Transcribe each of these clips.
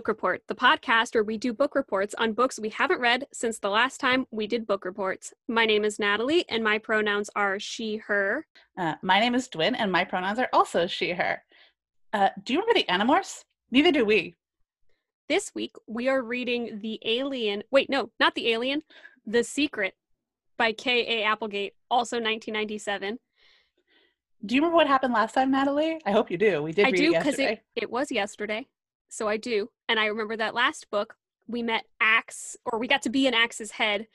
Welcome to the Book Report, the podcast where we do book reports on books we haven't read since the last time we did book reports. My name is Natalie, and my pronouns are she, her. Uh, my name is Dwin, and my pronouns are also she, her. Uh, do you remember the Animorphs? Neither do we. This week, we are reading The Alien. Wait, no, not The Alien. The Secret by K.A. Applegate, also 1997. Do you remember what happened last time, Natalie? I hope you do. We did I read do it because it was yesterday. So I do. And I remember that last book, we met Ax, or we got to be in Ax's head,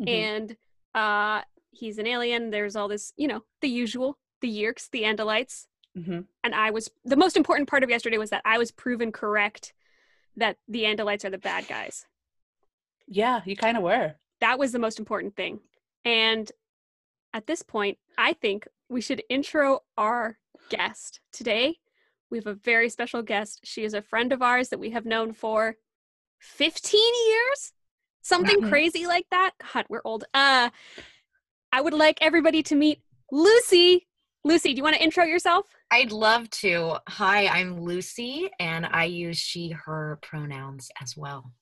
Mhm. and uh, he's an alien. There's all this, you know, the usual, the Yeerks, the Andalites. Mhm. And I was, the most important part of yesterday was that I was proven correct that the Andalites are the bad guys. Yeah, you kind of were. That was the most important thing. And at this point, I think we should intro our guest. Today, we have a very special guest. She is a friend of ours that we have known for 15 years? Something crazy like that. God, we're old. Uh I would like everybody to meet Lucy. Lucy, do you want to intro yourself? I'd love to. Hi, I'm Lucy, and I use she, her pronouns as well.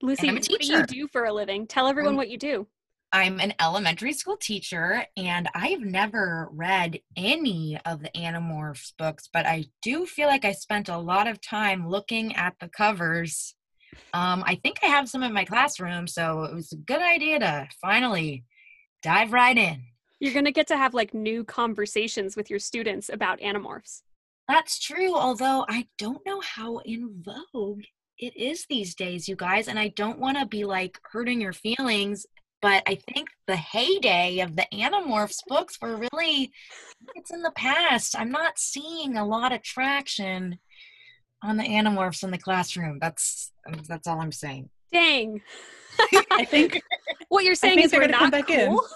Lucy, what do you do for a living? Tell everyone Um, what you do. I'm an elementary school teacher, and I've never read any of the Animorphs books, but I do feel like I spent a lot of time looking at the covers. Um, I think I have some in my classroom, so it was a good idea to finally dive right in. You're going to get to have like new conversations with your students about animorphs. That's true, although I don't know how in vogue it is these days, you guys, and I don't want to be like hurting your feelings, but I think the heyday of the Animorphs books were really it's in the past. I'm not seeing a lot of traction on the Animorphs in the classroom. That's that's all I'm saying. Dang. I think What you're saying is we're not come back in. cool.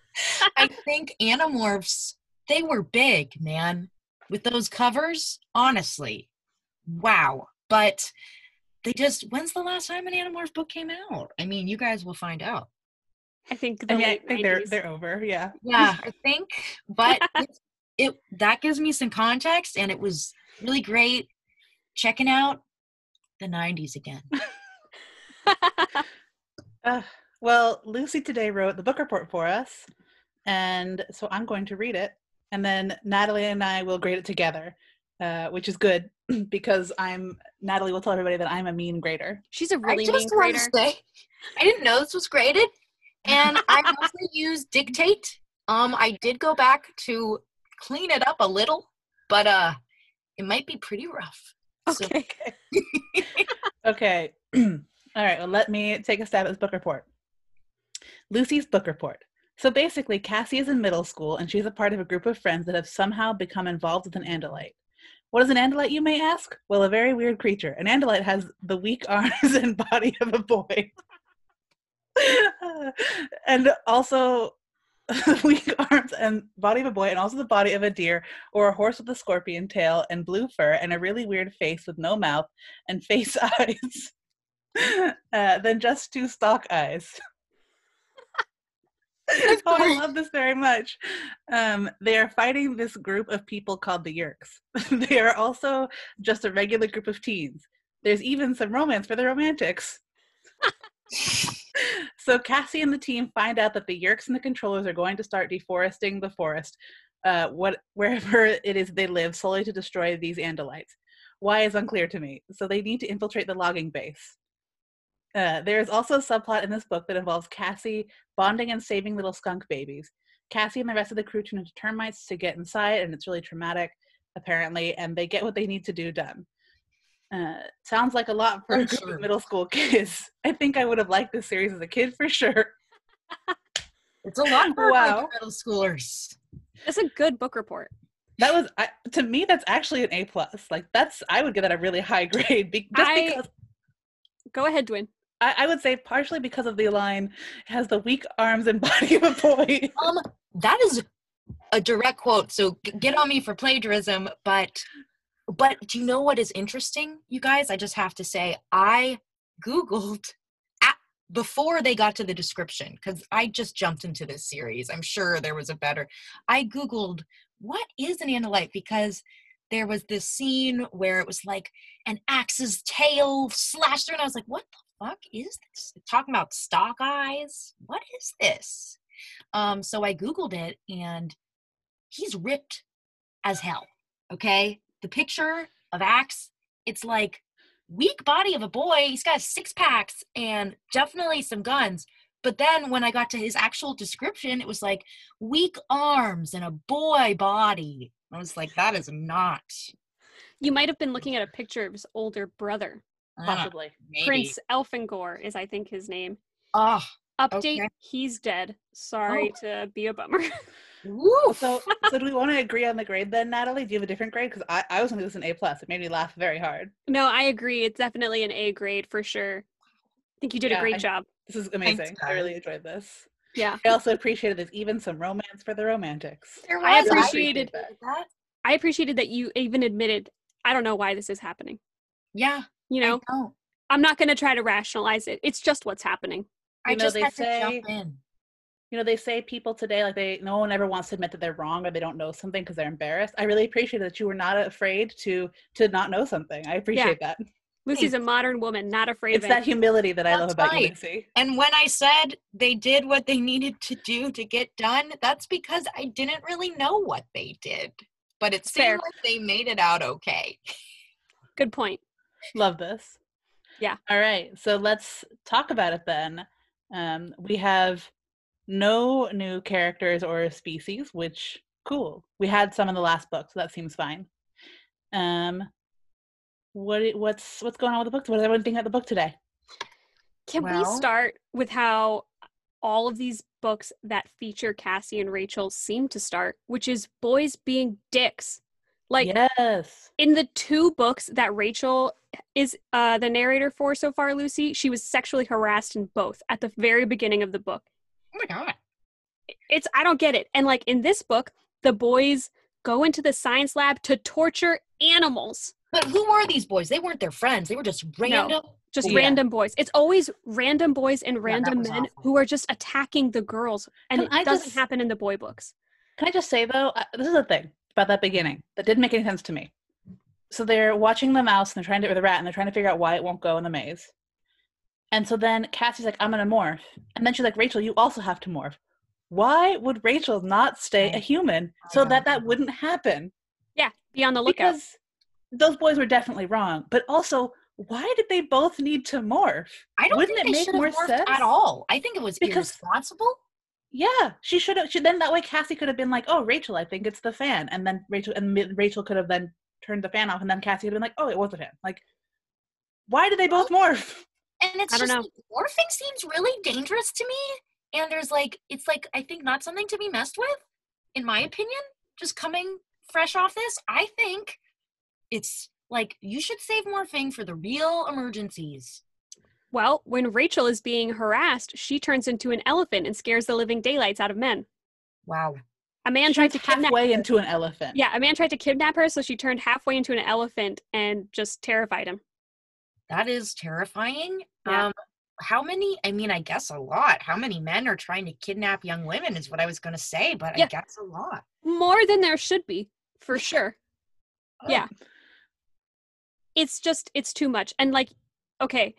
I think Animorphs, they were big, man. With those covers, honestly. Wow. But they just when's the last time an Animorphs book came out? I mean, you guys will find out. I think the I mean, I late think they're they're over. Yeah. Yeah, I think. But it, it that gives me some context and it was really great checking out the 90s again. Uh, well, Lucy today wrote the book report for us, and so I'm going to read it, and then Natalie and I will grade it together, uh, which is good because I'm Natalie will tell everybody that I'm a mean grader. She's a really I mean just want grader. to say, I didn't know this was graded, and I also use Dictate. Um, I did go back to clean it up a little, but uh, it might be pretty rough. So- Okay. Okay. All right. Well, let me take a stab at this book report. Lucy's book report. So basically, Cassie is in middle school and she's a part of a group of friends that have somehow become involved with an Andalite. What is an Andalite, you may ask? Well, a very weird creature. An Andalite has the weak arms and body of a boy. and also the weak arms and body of a boy and also the body of a deer or a horse with a scorpion tail and blue fur and a really weird face with no mouth and face eyes uh, than just two stalk eyes. oh, I love this very much. Um, they are fighting this group of people called the Yeerks. they are also just a regular group of teens. There's even some romance for the romantics. so Cassie and the team find out that the Yeerks and the controllers are going to start deforesting the forest, uh, what wherever it is they live, solely to destroy these Andalites. Why is unclear to me. So they need to infiltrate the logging base. Uh, there is also a subplot in this book that involves Cassie bonding and saving little skunk babies. Cassie and the rest of the crew turn into termites to get inside, and it's really traumatic, apparently, and they get what they need to do done. Uh, sounds like a lot for a I'm group sure. of middle school kids. I think I would have liked this series as a kid for sure. It's a lot for Wow. middle schoolers. That's a good book report. That was I, to me. That's actually an A plus. Like that's I would give that a really high grade. Be, just I- because Go ahead, Dwayne. I, I would say partially because of the line has the weak arms and body of a boy. Um, that is a direct quote. So g- get on me for plagiarism, but but do you know what is interesting, you guys? I just have to say, I googled at, before they got to the description because I just jumped into this series. I'm sure there was a better. I googled what is an Andalite because there was this scene where it was like an Ax's tail slashed through, and I was like, what the fuck is this? Talking about stock eyes? What is this? Um, so I Googled it and he's ripped as hell. Okay. The picture of Ax, it's like weak body of a boy. He's got six packs and definitely some guns. But then when I got to his actual description, it was like weak arms and a boy body. I was like, that is not You might have been looking at a picture of his older brother. Know, Possibly. maybe. Prince Elfangor is, I think, his name. Oh, Update: Okay. He's dead. Sorry oh. to be a bummer. woof. So, so do we want to agree on the grade then, Natalie? Do you have a different grade? Because I, I was going to give this an A plus. It made me laugh very hard. no, I agree. It's definitely an A grade for sure. I think you did Yeah, a great I- job. This is amazing. I really enjoyed this. Yeah. I also appreciated there's even some romance for the romantics. There I was- appreciated- appreciated that. I appreciated that you even admitted, I don't know why this is happening. Yeah, You know, I know. I'm not going to try to rationalize it. It's just what's happening. I You know, just they had say- to jump in. You know, they say people today, like they, no one ever wants to admit that they're wrong or they don't know something because they're embarrassed. I really appreciate that you were not afraid to to not know something. I appreciate that. Lucy's a modern woman, not afraid It's of that humility that I love That's about you. Lucy. And when I said they did what they needed to do to get done, that's because I didn't really know what they did. But it seemed Fair. like they made it out okay. Good point. Love this. Yeah. All right. So let's talk about it then. Um, we have no new characters or species, which cool. We had some in the last book, so that seems fine. Um, what what's what's going on with the book? What does everyone think about the book today? Can we start with how all of these books that feature Cassie and Rachel seem to start, which is boys being dicks? Like yes. in the two books that Rachel is uh, the narrator for so far, Lucy, she was sexually harassed in both at the very beginning of the book. Oh my god. It's I don't get it. And like in this book, the boys go into the science lab to torture animals. But who are these boys? They weren't their friends. They were just random. Just Yeah. random boys. It's always random boys and random was men awful. who are just attacking the girls. And Can it I doesn't just- happen in the boy books. Can I just say though, uh, this is the thing about that beginning that didn't make any sense to me. So they're watching the mouse and they're trying to or the rat and they're trying to figure out why it won't go in the maze. And so then Cassie's like, I'm gonna morph. And then she's like, Rachel, you also have to morph. Why would Rachel not stay a human so that that wouldn't happen? Yeah, be on the lookout. Because those boys were definitely wrong. But also, why did they both need to morph? I don't Wouldn't think it they make more morphed sense? at all. I think it was Because- irresponsible. Yeah, she should have. She, then that way Cassie could have been like, "Oh, Rachel, I think it's the fan," and then Rachel and Rachel could have then turned the fan off, and then Cassie would have been like, "Oh, it was the fan." Like, why did they both morph? And it's I don't just know. morphing seems really dangerous to me. And there's like it's like I think not something to be messed with, in my opinion. Just coming fresh off this, I think it's like you should save morphing for the real emergencies. Well, when Rachel is being harassed, she turns into an elephant and scares the living daylights out of men. Wow. A man She tried was to kidnap halfway her. into an elephant. Yeah, a man tried to kidnap her, so she turned halfway into an elephant and just terrified him. That is terrifying. Yeah. Um how many I mean I guess a lot. How many men are trying to kidnap young women is what I was gonna say, but Yeah. I guess a lot. More than there should be, for sure. Yeah. It's just it's too much. And like, okay,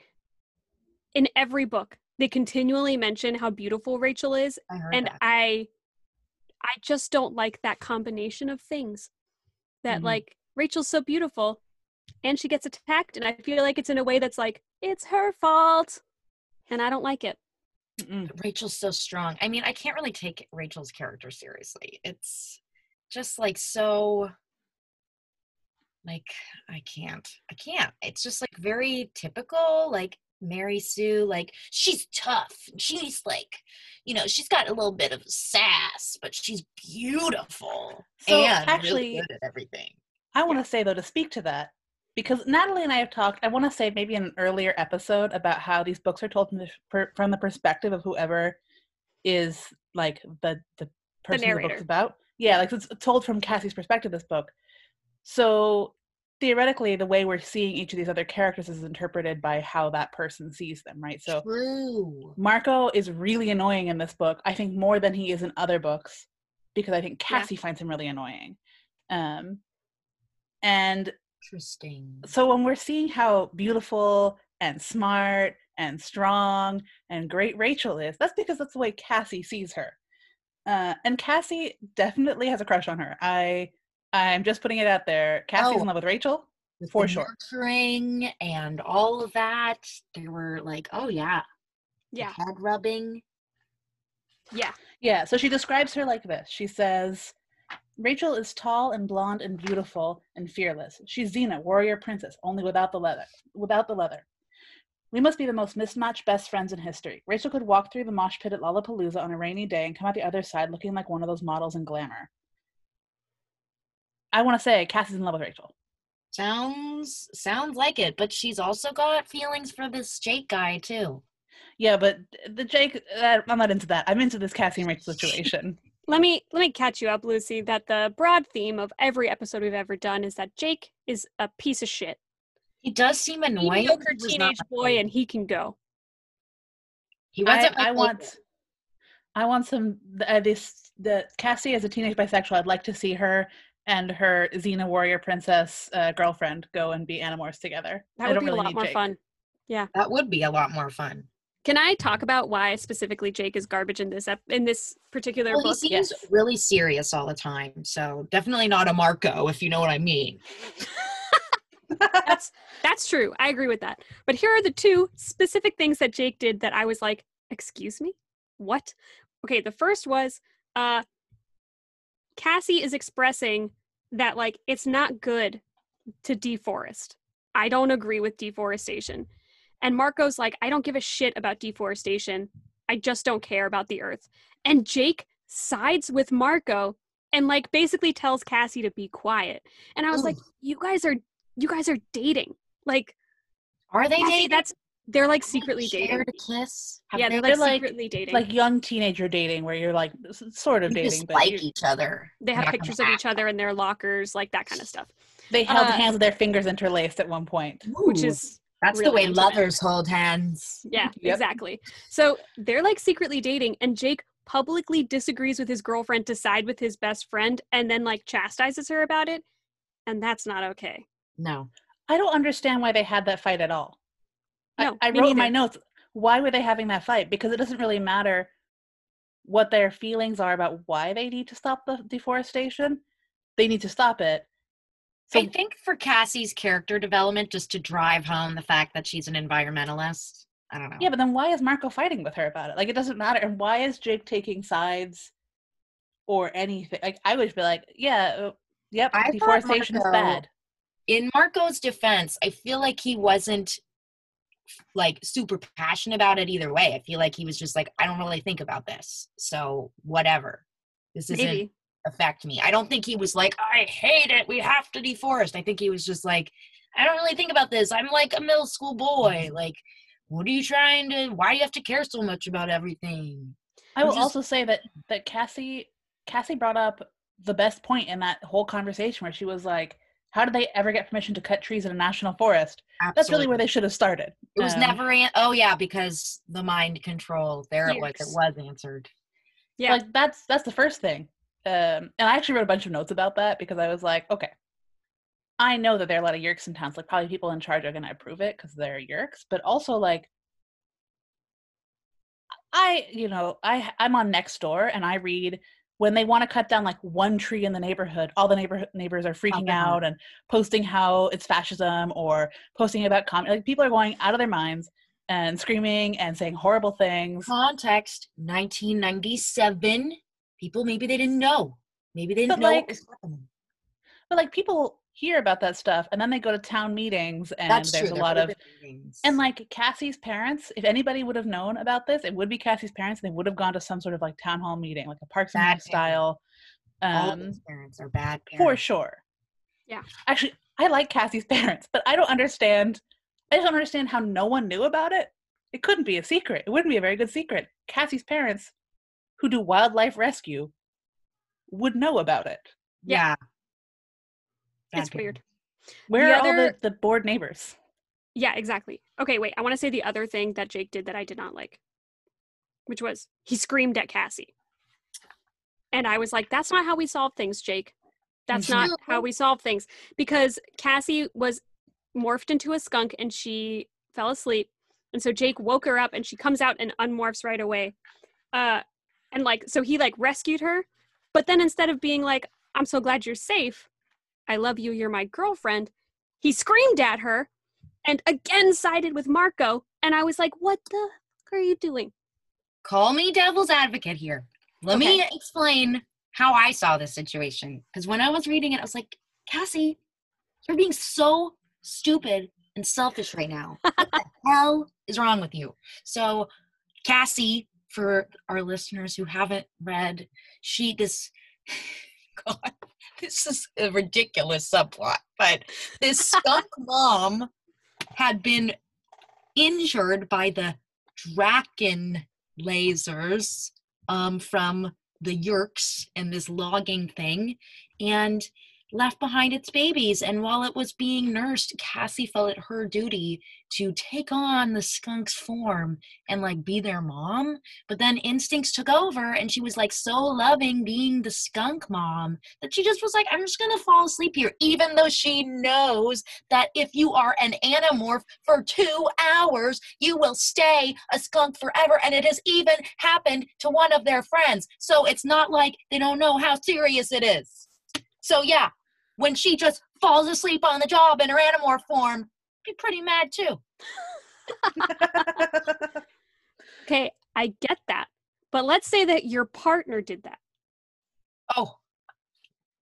in every book, they continually mention how beautiful Rachel is, I and that. I I just don't like that combination of things. That Mhm. like Rachel's so beautiful and she gets attacked and I feel like it's in a way that's like it's her fault. And I don't like it. Mm-mm. Rachel's so strong. I mean, I can't really take Rachel's character seriously. It's just like so like I can't. I can't. It's just like very typical like Mary Sue like she's tough. She's like, you know, she's got a little bit of sass, but she's beautiful So, and actually- really good at everything. I want to say though to speak to that because Natalie and I have talked. I want to say maybe in an earlier episode about how these books are told from the from the perspective of whoever is like the the person the, narrator. book's about. Yeah, like it's told from Cassie's perspective. This book, so theoretically, the way we're seeing each of these other characters is interpreted by how that person sees them, right? So True. Marco is really annoying in this book. I think more than he is in other books because I think Yeah. Cassie finds him really annoying. Um, And Interesting. so when we're seeing how beautiful and smart and strong and great Rachel is, that's because that's the way Cassie sees her. Uh, and Cassie definitely has a crush on her. I I'm just putting it out there. Cassie's Oh. in love with Rachel. With For the sure. nurturing and all of that, they were like, oh yeah, the Yeah. head rubbing. Yeah. Yeah, so she describes her like this. She says, Rachel is tall and blonde and beautiful and fearless. She's Xena, warrior princess, only without the leather. Without the leather. We must be the most mismatched best friends in history. Rachel could walk through the mosh pit at Lollapalooza on a rainy day and come out the other side looking like one of those models in glamour. I want to say Cassie's in love with Rachel. Sounds sounds like it, but she's also got feelings for this Jake guy too. Yeah, but the Jake, uh, I'm not into that. I'm into this Cassie and Rachel situation. Let me let me catch you up, Lucy, that the broad theme of every episode we've ever done is that Jake is a piece of shit. He does seem annoying. Mediocre He teenage boy and he can go. he I, wasn't. my I want. I want some uh, this the Cassie as a teenage bisexual. I'd like to see her and her Xena warrior princess uh, girlfriend go and be Animorphs together. That I would don't be really a lot more Jake. fun. Yeah that would be a lot more fun. Can I talk about why specifically Jake is garbage in this ep- in this particular Well, he seems yes. really serious all the time, so definitely not a Marco, if you know what I mean. that's that's true. I agree with that. But here are the two specific things that Jake did that I was like, "Excuse me? What?" Okay, the first was uh Cassie is expressing that like it's not good to deforest. I don't agree with deforestation. And Marco's like, "I don't give a shit about deforestation. I just don't care about the earth." And Jake sides with Marco and like basically tells Cassie to be quiet. And I was like, "You guys are you guys are dating. Like Are they Cassie, dating? that's they're like Have they secretly dating. a kiss? Have Yeah, they they're They're like like- secretly dating. like young teenager dating, where you're like sort of you dating, just but like each other? they have pictures of each other in their lockers, like that kind of stuff. they held uh, hands with their fingers interlaced at one point. Which is that's the way intimate. lovers hold hands. yeah, Yep. exactly. So they're like secretly dating, and Jake publicly disagrees with his girlfriend to side with his best friend, and then like chastises her about it, and that's not okay. No, I don't understand why they had that fight at all. I- No, I, me wrote in my notes, why were they having that fight? Because it doesn't really matter what their feelings are about why they need to stop the deforestation. They need to stop it. So I think for Cassie's character development, just to drive home the fact that she's an environmentalist. I don't know. yeah, but then why is Marco fighting with her about it? Like it doesn't matter. And why is Jake taking sides or anything? Like I would be like, yeah, uh, yep, I deforestation is bad. in Marco's defense, I feel like he wasn't like super passionate about it either way. I feel like he was just like, I don't really think about this. So whatever. This isn't Maybe. Affect me. I don't think he was like, I hate it. We have to deforest. I think he was just like, I don't really think about this. I'm like a middle school boy. Like, what are you trying to why do you have to care so much about everything? I will is- also say that that Cassie Cassie brought up the best point in that whole conversation where she was like, "How did they ever get permission to cut trees in a national forest?" That's really where they should have started. It was Um, never an- oh yeah, because the mind control. There it was. It was answered. Yeah. like that's that's the first thing. Um, and I actually wrote a bunch of notes about that because I was like, okay, I know that there are a lot of Yeerks in towns. Like probably people in charge are going to approve it because they're Yeerks, but also like. I, you know, I I'm on next door and I read when they want to cut down like one tree in the neighborhood, all the neighbor neighbors are freaking Uh-huh. out and posting how it's fascism or posting about com- like people are going out of their minds and screaming and saying horrible things. Context 1997. People maybe they didn't know. Maybe they didn't But, know like, what was happening. But like people hear about that stuff and then they go to town meetings and That's there's true. a lot of meetings. and like Cassie's parents, if anybody would have known about this, it would be Cassie's parents. They would have gone to some sort of like town hall meeting, like a Parks and Rec style. all Um, these parents are bad for sure. Yeah. Actually, I like Cassie's parents, but I don't understand. I just don't understand how no one knew about it. It couldn't be a secret. It wouldn't be a very good secret. Cassie's parents, who do wildlife rescue, would know about it. Yeah. Bad it's weird. Where The are all the, the bored neighbors? Yeah, exactly. Okay, wait. I want to say the other thing that Jake did that I did not like, which was he screamed at Cassie. And I was like, that's not how we solve things, Jake. That's not how we solve things because Cassie was morphed into a skunk and she fell asleep. And so Jake woke her up and she comes out and unmorphs right away. Uh and like so he like rescued her, but then instead of being like I'm so glad you're safe. I love you, you're my girlfriend. He screamed at her and again sided with Marco and I was like what the fuck are you doing? Call me devil's advocate here. Let me explain how I saw this situation. Because when I was reading it, I was like, Cassie, you're being so stupid and selfish right now. What the hell is wrong with you? So, Cassie, for our listeners who haven't read, she this God, this is a ridiculous subplot, but this skunk mom had been injured by the Dracon lasers um, from the Yeerks and this logging thing and left behind its babies. And while it was being nursed, Cassie felt it her duty to take on the skunk's form and like be their mom. But then instincts took over and she was like so loving being the skunk mom that she just was like, I'm just gonna fall asleep here, even though she knows that if you are an Animorph for two hours, you will stay a skunk forever. And it has even happened to one of their friends. So it's not like they don't know how serious it is. So yeah, when she just falls asleep on the job in her animorph form, be pretty mad too. Okay, I get that. But let's say that your partner did that. Oh.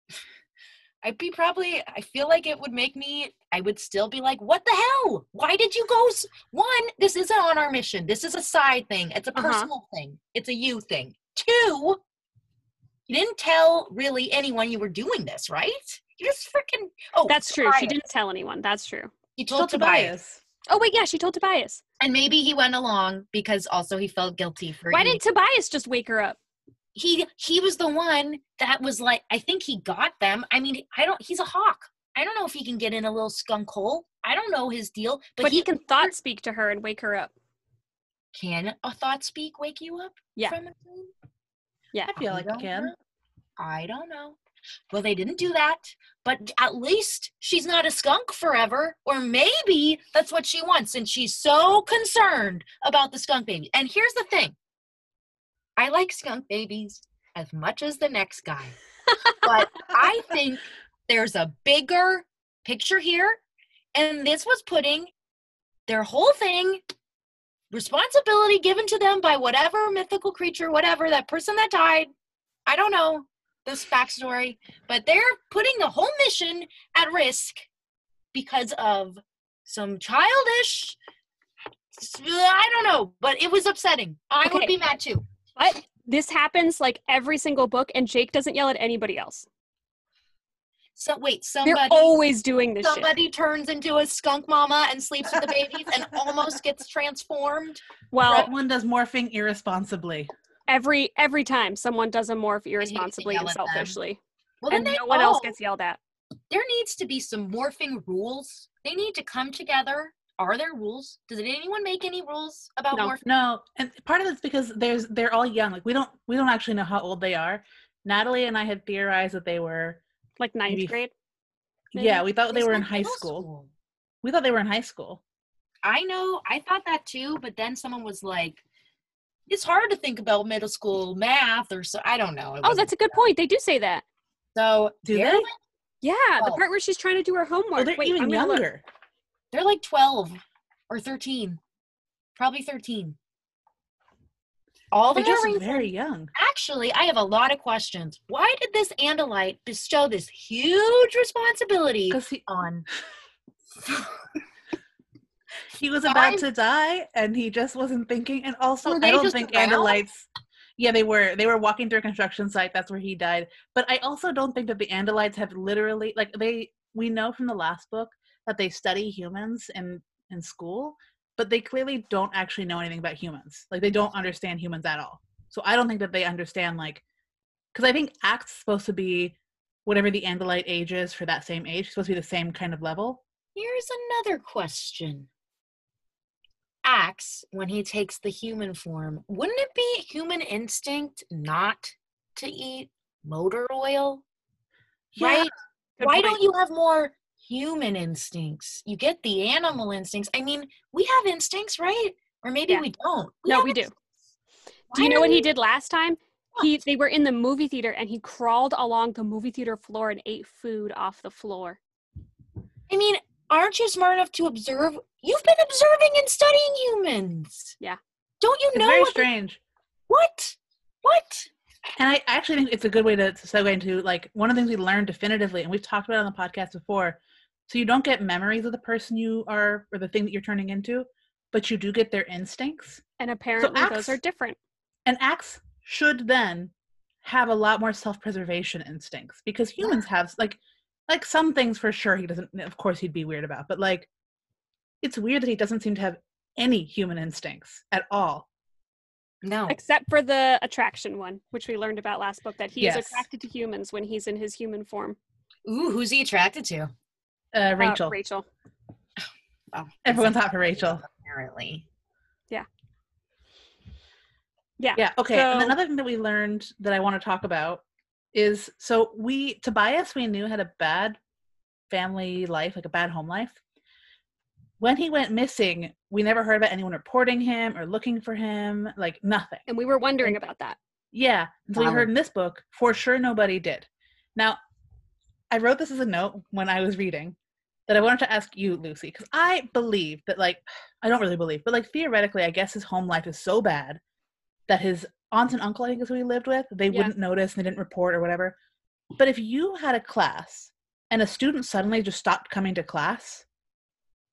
I'd be probably, I feel like it would make me, I would still be like, what the hell? Why did you go? s- One, this isn't on our mission. This is a side thing. It's a Uh-huh. personal thing. It's a you thing. Two, you didn't tell really anyone you were doing this, right? You just freaking, oh, That's true. She didn't tell anyone. That's true. He Told told Tobias. Tobias. Oh wait, yeah, she told Tobias. And maybe he went along because also he felt guilty for Why eating- didn't Tobias just wake her up? he he was the one that was like I think he got them. I mean, I don't he's a hawk. I don't know if he can get in a little skunk hole. I don't know his deal, but, But, he, can thought speak to her and wake her up. can a thought speak wake you up Yeah. from a dream? Yeah. I feel like it can. know. I don't know. Well, they didn't do that, but at least she's not a skunk forever, or maybe that's what she wants, and she's so concerned about the skunk baby. And here's the thing I like skunk babies as much as the next guy, but I think there's a bigger picture here, and this was putting their whole thing responsibility given to them by whatever mythical creature, whatever that person that died. I don't know this backstory, but they're putting the whole mission at risk because of some childish. I don't know, but it was upsetting. I would be mad too. But this happens like every single book, and Jake doesn't yell at anybody else. So wait, They're somebody always doing this shit. somebody turns into a skunk mama and sleeps with the babies and almost gets transformed. Well, one does morphing irresponsibly. Every every time someone does a morph irresponsibly and yell at them. selfishly, Well, then and they no one else gets yelled at. there needs to be some morphing rules. They need to come together. Are there rules? Does anyone make any rules about No. morphing? No, and part of it's because there's they're all young. Like we don't we don't actually know how old they are. Natalie and I had theorized that they were Like ninth Maybe- grade. Maybe? yeah, we thought they They were in high middle school. We thought they were in high school. I know. I thought that too, but then someone was like, "It's hard to think about middle school math or so." I don't know. Oh, that's a good point. They do say that. so. Do they're they? like- Yeah, the Oh. part where she's trying to do her homework. Oh, they're Wait, even I'm younger. They're like twelve or thirteen, probably thirteen. All They're the just reason- very young. Actually, I have a lot of questions. Why did this Andalite bestow this huge responsibility Because he, on? he was about to die and he just wasn't thinking. And also, I don't think around? Andalites. Yeah, they were. They were walking through a construction site. That's where he died. But I also don't think that the Andalites have literally like they. We know from the last book that they study humans in in school, but they clearly don't actually know anything about humans. Like they don't understand humans at all. So I don't think that they understand like, because I think Ax's supposed to be whatever the Andalite age is for that same age. It's supposed to be the same kind of level. Here's another question. Ax, when he takes the human form, wouldn't it be human instinct not to eat motor oil? right? Why point. don't you have more human instincts? You get the animal instincts. I mean, we have instincts, right? Or maybe Yeah. we don't. No, we do. instincts. Do Why you know what he did last time? He they were in the movie theater and he crawled along the movie theater floor and ate food off the floor. I mean, aren't you smart enough to observe? You've been observing and studying humans. Yeah. Don't you It's know very what? the- strange. what? What? And I actually think it's a good way to, to segue into like one of the things we learned definitively, and we've talked about it on the podcast before. So you don't get memories of the person you are or the thing that you're turning into, but you do get their instincts. And apparently those are different. And Ax should then have a lot more self-preservation instincts because humans have like like some things for sure he doesn't of course he'd be weird about, but like it's weird that he doesn't seem to have any human instincts at all. No. Except for the attraction one, which we learned about last book, that he is attracted to humans when he's in his human form. Ooh, who's he attracted to? Uh, Uh, Rachel. Rachel. Oh, Everyone's hot for Rachel. apparently. Yeah. Yeah. yeah Okay. and another thing that we learned that I want to talk about is so we Tobias we knew had a bad family life, like a bad home life. When he went missing, we never heard about anyone reporting him or looking for him, like nothing. And we were wondering about that. Yeah. And so we heard in this book, for sure nobody did. Now, I wrote this as a note when I was reading that I wanted to ask you, Lucy, because I believe that, like, I don't really believe, but like theoretically, I guess his home life is so bad that his aunt and uncle, I think is who he lived with, they Yeah. wouldn't notice and they didn't report or whatever. But if you had a class and a student suddenly just stopped coming to class,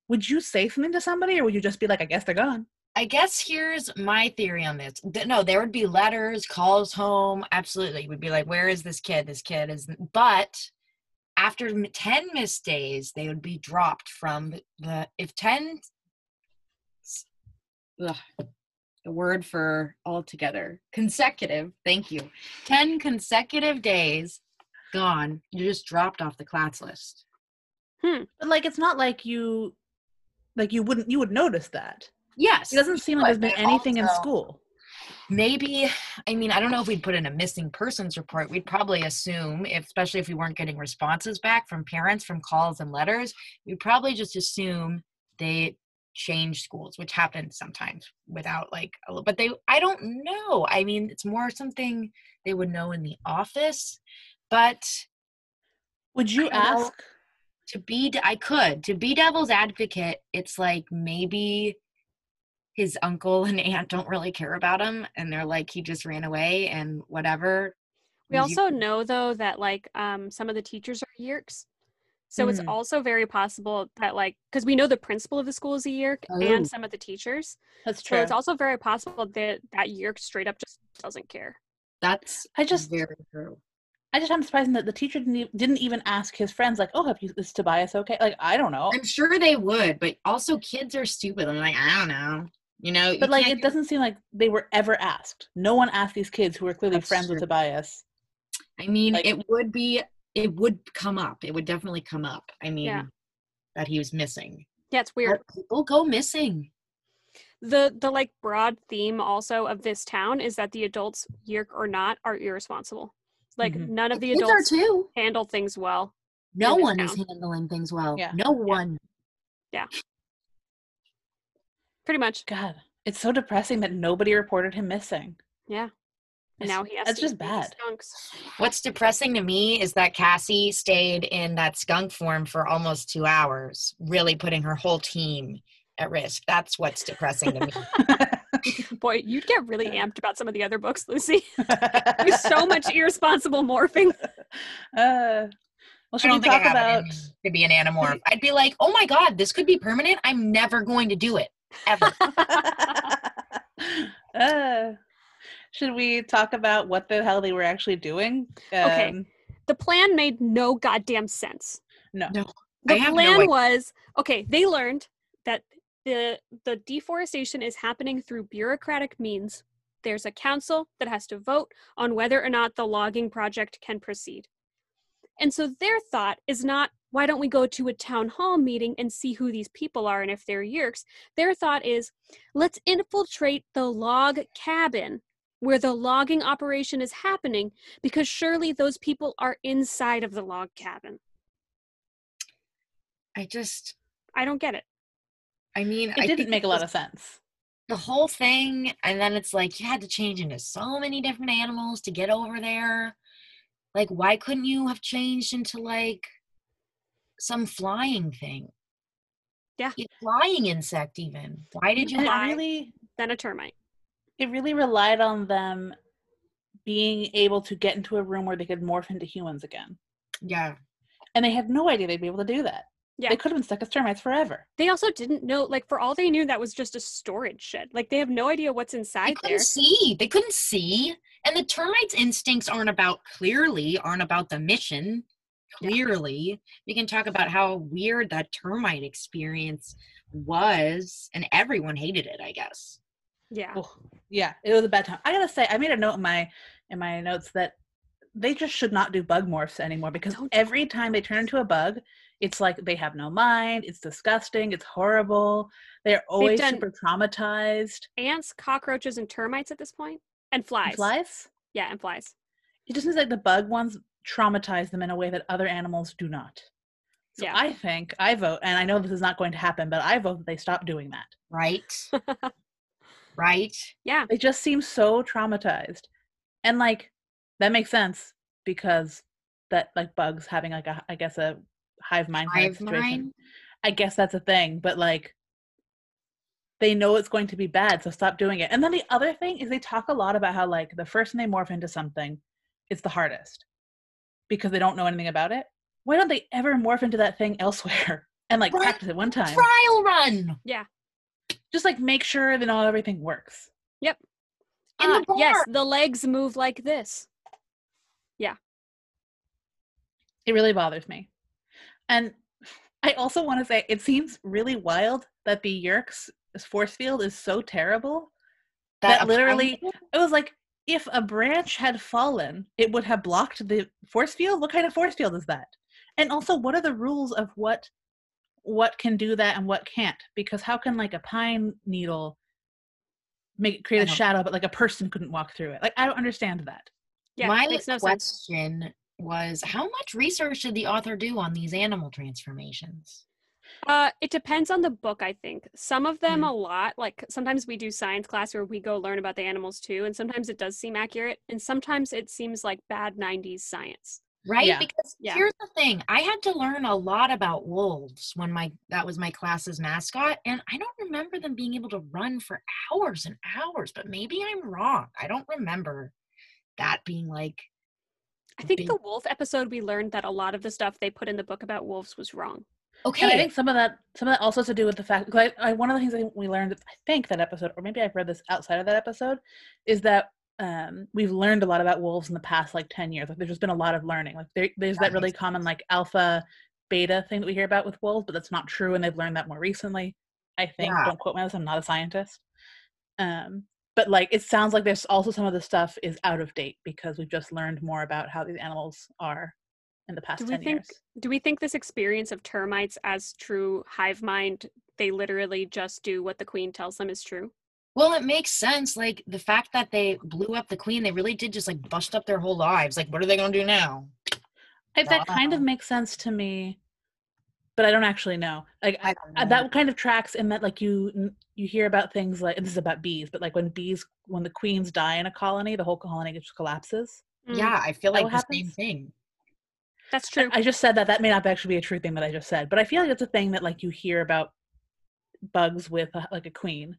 would you say something to somebody or would you just be like, I guess they're gone? I guess here's my theory on this. No, there would be letters, calls home. Absolutely. Would be like, where is this kid? This kid is. But after 10 missed days, they would be dropped from the. If 10. Ugh, the word for all together. Consecutive. Thank you. 10 consecutive days gone. You're just dropped off the class list. Hmm. But like, it's not like you, like you wouldn't, you would notice that. Yes. It doesn't seem like there's been anything in school. maybe i mean i don't know if we'd put in a missing persons report we'd probably assume if, especially if we weren't getting responses back from parents from calls and letters we'd probably just assume they changed schools which happens sometimes without like a li- but they i don't know i mean it's more something they would know in the office but Would you I know. ask? to be i could to be devil's advocate it's like maybe his uncle and aunt don't really care about him and they're like he just ran away and whatever We also know though that like um some of the teachers are Yeerks. So it's Mm. also very possible that like because we know the principal of the school is a Yeerk Oh. and some of the teachers. That's true. So true. it's also very possible that that Yeerk straight up just doesn't care. that's I just, very true I just find it surprising that the teacher didn't, didn't even ask his friends, like, "Oh, have you is Tobias okay?" Like, I don't know, i'm sure they would but also kids are stupid i'm like i don't know you know you but like, can't it doesn't seem like they were ever asked. No one asked these kids who were clearly That's friends with. Tobias. i mean like- it would be it would come up it would definitely come up i mean Yeah. that he was missing Yeah, it's weird. But people go missing The the like broad theme also of this town is that the adults, Yeerk or not, are irresponsible. Like Mhm. none of the kids are adults too handle things well. no this one is handling things well Yeah. no one Yeah. Pretty much. God, it's so depressing that nobody reported him missing. Yeah. And now he has that's to just bad. Skunks. What's depressing to me is that Cassie stayed in that skunk form for almost two hours, really putting her whole team at risk. That's what's depressing to me. Boy, you'd get really amped about some of the other books, Lucy. There's so much irresponsible morphing. Uh, well, I should don't we think talk have about? me to be an Animorph. I'd be like, oh my god, this could be permanent. I'm never going to do it ever. uh, should we talk about what the hell they were actually doing? Okay. Um, The plan made no goddamn sense. No. No. The I have no plan was okay, they learned that the the deforestation is happening through bureaucratic means. There's a council that has to vote on whether or not the logging project can proceed. And so their thought is not why don't we go to a town hall meeting and see who these people are and if they're yeerks? Their thought is let's infiltrate the log cabin where the logging operation is happening because surely those people are inside of the log cabin. I just, I don't get it. I mean, It I didn't think make a lot of sense. the whole thing, and then it's like you had to change into so many different animals to get over there. Like, why couldn't you have changed into like some flying thing? Yeah. A flying insect, even. Why did you And really Then a termite. It really relied on them being able to get into a room where they could morph into humans again. Yeah, And they had no idea they'd be able to do that. Yeah. They could have been stuck as termites forever. They also didn't know, like, for all they knew, that was just a storage shed. Like, they have no idea what's inside they couldn't there. see. They couldn't see, and the termites' instincts aren't about clearly aren't about the mission. Yeah. Clearly, we can talk about how weird that termite experience was, and everyone hated it. I guess. Yeah. Oh, yeah, it was a bad time. I gotta say, I made a note in my in my notes that they just should not do bug morphs anymore because Don't. every time they turn into a bug, it's like they have no mind. It's disgusting. It's horrible. They're always super traumatized. Ants, cockroaches, and termites at this point, and flies. And flies. Yeah, and flies. It just seems like the bug ones traumatize them in a way that other animals do not. So Yeah. I think I vote, and I know this is not going to happen, but I vote that they stop doing that. Right. right. Yeah. They just seem so traumatized, and like that makes sense because that like bugs having like a I guess a hive mind Hive situation. mind. I guess that's a thing, but like they know it's going to be bad, so stop doing it. And then the other thing is they talk a lot about how like the first time they morph into something, it's the hardest because they don't know anything about it. Why don't they ever morph into that thing elsewhere and like Right. practice it one time? Trial run Just like make sure that know everything works. in Ah, the yes, the legs move like this. Yeah. It really bothers me. And I also want to say it seems really wild that the Yerk's force field is so terrible that a literally- It was like if a branch had fallen, it would have blocked the force field. What kind of force field is that? And also, what are the rules of what what can do that and what can't? Because how can like a pine needle make create a shadow, but like a person couldn't walk through it? Like I don't understand that. Yeah, My makes no sense. question was how much research did the author do on these animal transformations? Uh, it depends on the book, I think. Some of them Mhm. a lot. Like sometimes we do science class where we go learn about the animals too, and sometimes it does seem accurate, and sometimes it seems like bad '90s science. Right? Yeah. Because Yeah. here's the thing. I had to learn a lot about wolves when my that was my class's mascot. And I don't remember them being able to run for hours and hours, but maybe I'm wrong. I don't remember that being like I think Big- the wolf episode we learned that a lot of the stuff they put in the book about wolves was wrong. okay. And I think some of that, some of that also has to do with the fact. Because I, I, one of the things I think we learned, I think that episode, or maybe I've read this outside of that episode, is that um, we've learned a lot about wolves in the past like ten years. Like there's just been a lot of learning. Like there, there's That that really makes common like alpha, beta thing that we hear about with wolves, but that's not true, and they've learned that more recently. I think. Yeah. Don't quote me on this. I'm not a scientist. Um, but like it sounds like there's also some of the stuff is out of date because we've just learned more about how these animals are in the past Do we ten think years. do we think this experience of termites as true hive mind, they literally just do what the queen tells them is true? Well, it makes sense. Like the fact that they blew up the queen, they really did just like bust up their whole lives. Like, what are they gonna do now? I, that kind of makes sense to me, but I don't actually know. Like I don't know. that kind of tracks in that like you you hear about things like and this is about bees, but like when bees when the queens die in a colony, the whole colony just collapses. Mm, yeah, I feel that like what the same thing. that's I- true. I just said that that may not actually be a true thing that I just said, but I feel like it's a thing that like you hear about bugs with a, like a queen,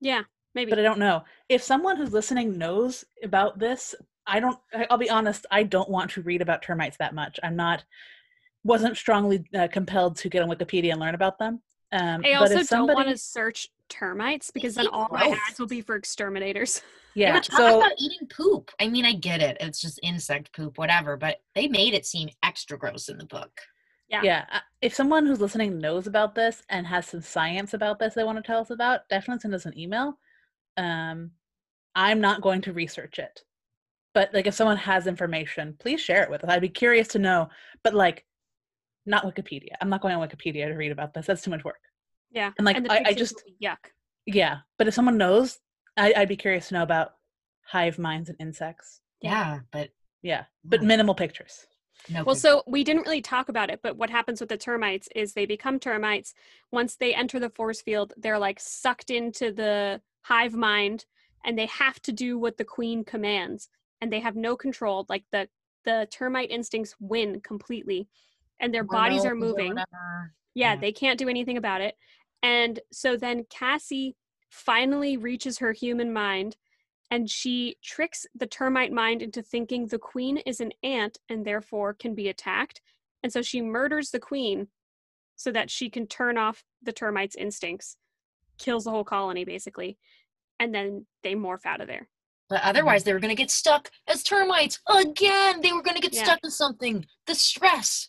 yeah, maybe. but I don't know if someone who's listening knows about this. I don't. I- I'll be honest. I don't want to read about termites that much. I'm not. Wasn't strongly uh, compelled to get on Wikipedia and learn about them. Um, I but also if don't want to search termites because then eat all my ads will be for exterminators. They Yeah. were So about eating poop. I mean, I get it. It's just insect poop, whatever. But they made it seem extra gross in the book. Yeah. yeah, uh, if someone who's listening knows about this and has some science about this they want to tell us about, definitely send us an email. Um, I'm not going to research it, but like if someone has information, please share it with us. I'd be curious to know. But like, not Wikipedia. I'm not going on Wikipedia to read about this. That's too much work. Yeah. And like, the I, I just will yuck. yeah. But if someone knows I, I'd be curious to know about hive minds and insects. Yeah, but Yeah, but minimal pictures. No. Well, so we didn't really talk about it, but what happens with the termites is they become termites. Once they enter the force field, they're like sucked into the hive mind and they have to do what the queen commands and they have no control. Like the the termite instincts win completely and their bodies are moving. Yeah, Yeah. they can't do anything about it. And so then Cassie finally reaches her human mind and she tricks the termite mind into thinking the queen is an ant and therefore can be attacked. And so she murders the queen so that she can turn off the termites' instincts, kills the whole colony basically, and then they morph out of there. But otherwise, they were going to get stuck as termites again. They were going to get Yeah. stuck in something. The stress.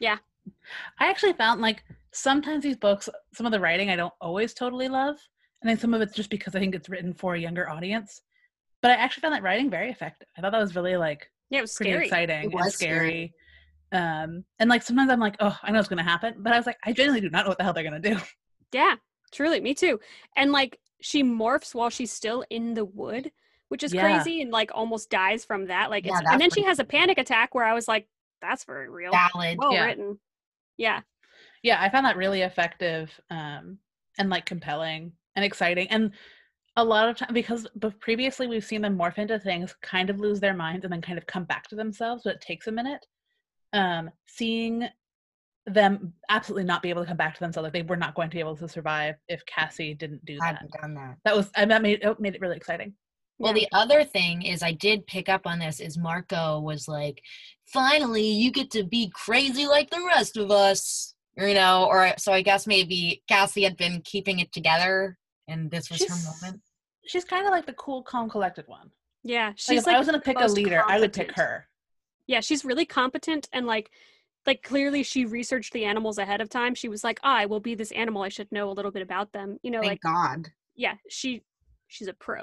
Yeah. I actually found like sometimes these books, some of the writing I don't always totally love. And then some of it's just because I think it's written for a younger audience. But I actually found that writing very effective. I thought that was really like Yeah, it was pretty scary. exciting and was scary. Um, and like sometimes I'm like, oh, I know what's gonna happen, but I was like, I genuinely do not know what the hell they're gonna do. Yeah, truly, me too. And like she morphs while she's still in the wood, which is Yeah. crazy, and like almost dies from that. Like, Yeah, it's, and then she has a panic attack where I was like, "That's very real, Valid. well Yeah. written." Yeah, yeah, I found that really effective um, and like compelling and exciting. And a lot of time because but previously we've seen them morph into things, kind of lose their minds, and then kind of come back to themselves, but it takes a minute. Um, seeing them absolutely not be able to come back to themselves, like they were not going to be able to survive if Cassie didn't do that. I've done that. That was and that made it made it really exciting. Well, the other thing is, I did pick up on this. Is Marco was like, "Finally, you get to be crazy like the rest of us," you know. Or so I guess maybe Cassie had been keeping it together, and this was her moment. She's kind of like the cool, calm, collected one. yeah. She's Like, She's if like, I was gonna pick a most leader, I would pick her. yeah, she's really competent and like, like clearly she researched the animals ahead of time. She was like, "Ah, I will be this animal. I should know a little bit about them." You know, like, God. yeah, she, she's a pro.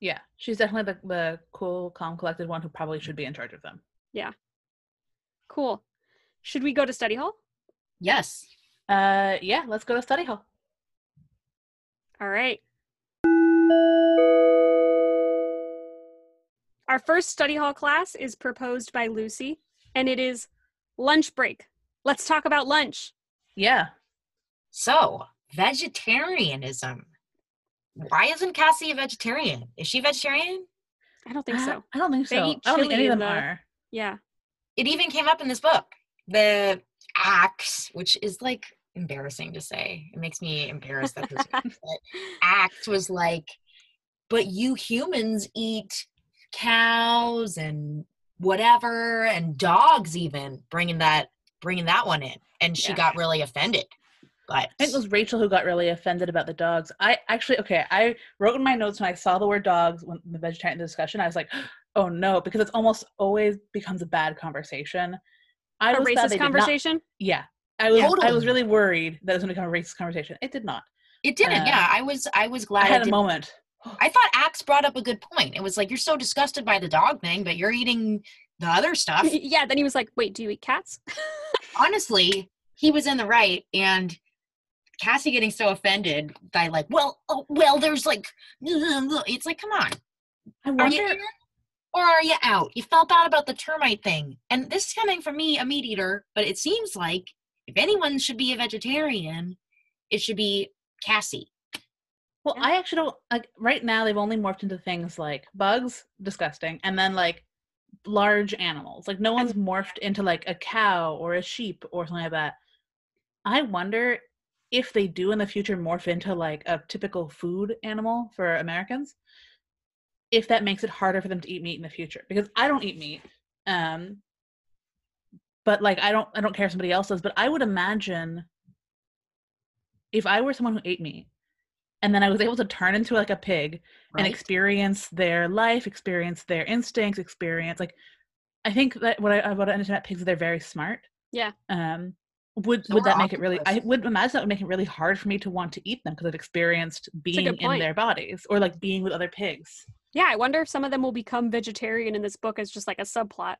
Yeah, she's definitely the, the cool, calm, collected one who probably should be in charge of them. Yeah. Cool. Should we go to study hall? Yes. Uh, yeah, let's go to study hall. All right. Our first study hall class is proposed by Lucy, and it is lunch break. Let's talk about lunch. Yeah, So vegetarianism. Why isn't Cassie a vegetarian? Is she vegetarian? I don't think so. I don't think They so. eat I don't think any of them are. Yeah. It even came up in this book. The Ax, which is like embarrassing to say. It makes me embarrassed that this act was like, but you humans eat cows and whatever and dogs even bringing that bringing that one in and she Yeah. got really offended but I think it was Rachel who got really offended about the dogs. I actually, okay, I wrote in my notes when I saw the word dogs when the vegetarian discussion, I was like, oh no, because it's almost always becomes a bad conversation. I A racist did not- conversation? yeah, I was. I was really worried that it was going to become a racist conversation. It did not. it didn't uh, yeah i was i was glad I had a moment. I thought Ax brought up a good point. It was like you're so disgusted by the dog thing, but you're eating the other stuff. yeah, then he was like, wait, do you eat cats? Honestly, he was in the right, and Cassie getting so offended by like, well, oh, well, there's like, it's like, come on, I wonder. In or are you out? You felt bad about the termite thing, and this is coming from me, a meat eater, but it seems like if anyone should be a vegetarian, it should be Cassie. Well, Yeah. I actually don't like right now they've only morphed into things like bugs, disgusting, and then like large animals. Like no one's morphed into like a cow or a sheep or something like that. I wonder if they do in the future morph into like a typical food animal for Americans, if that makes it harder for them to eat meat in the future. Because I don't eat meat. Um but like I don't I don't care if somebody else does, but I would imagine if I were someone who ate meat and then I was able to turn into like a pig and experience their life, experience their instincts, experience like I think that what I what I understand about pigs is they're very smart. Yeah. Um would So would that make it really I would imagine that would make it really hard for me to want to eat them because I've experienced being in their bodies or like being with other pigs. Yeah, I wonder if some of them will become vegetarian in this book as just like a subplot.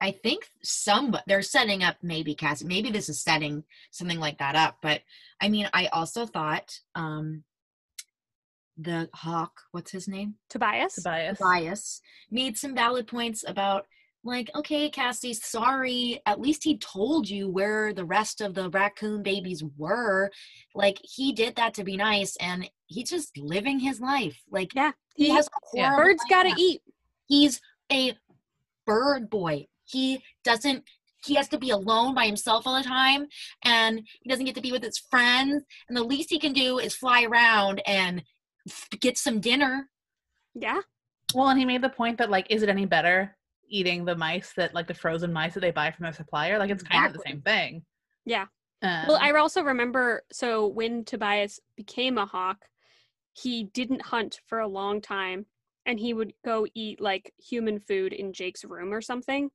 I think some they're setting up maybe Cassie. Maybe this is setting something like that up. But I mean, I also thought um the hawk, what's his name? Tobias. Tobias. Tobias, made some valid points about like, okay, Cassie, sorry. At least he told you where the rest of the raccoon babies were. Like he did that to be nice, and he's just living his life. Like Yeah. he He, has Yeah. birds gotta eat. He's a bird boy. He doesn't. He has to be alone by himself all the time, and he doesn't get to be with his friends. And the least he can do is fly around and f- get some dinner. Yeah. Well, and he made the point that like, is it any better eating the mice that like the frozen mice that they buy from their supplier? Like, it's kind of the same thing. Yeah. Um, Well, I also remember so when Tobias became a hawk, he didn't hunt for a long time and he would go eat like human food in Jake's room or something.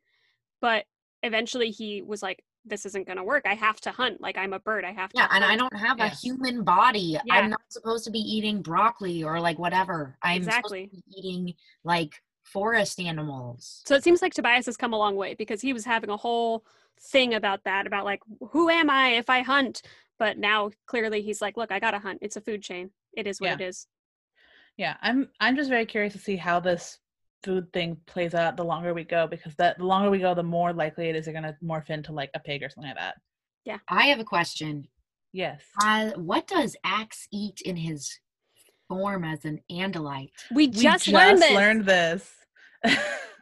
But eventually he was like, this isn't going to work. I have to hunt. Like, I'm a bird. I have to. Yeah, and I don't have a human body. Yeah. I'm not supposed to be eating broccoli or like whatever. I'm Exactly. supposed to be eating like forest animals. So it seems like Tobias has come a long way because he was having a whole thing about that, about like, who am I if I hunt? But now clearly he's like, look, I got to hunt. It's a food chain. It is what Yeah. it is. yeah, I'm I'm just very curious to see how this food thing plays out the longer we go because that the longer we go, the more likely it is they're gonna morph into like a pig or something like that. Yeah. I have a question. Yes. Uh, what does Ax eat in his form as an Andalite? We We just, learned this. learned this.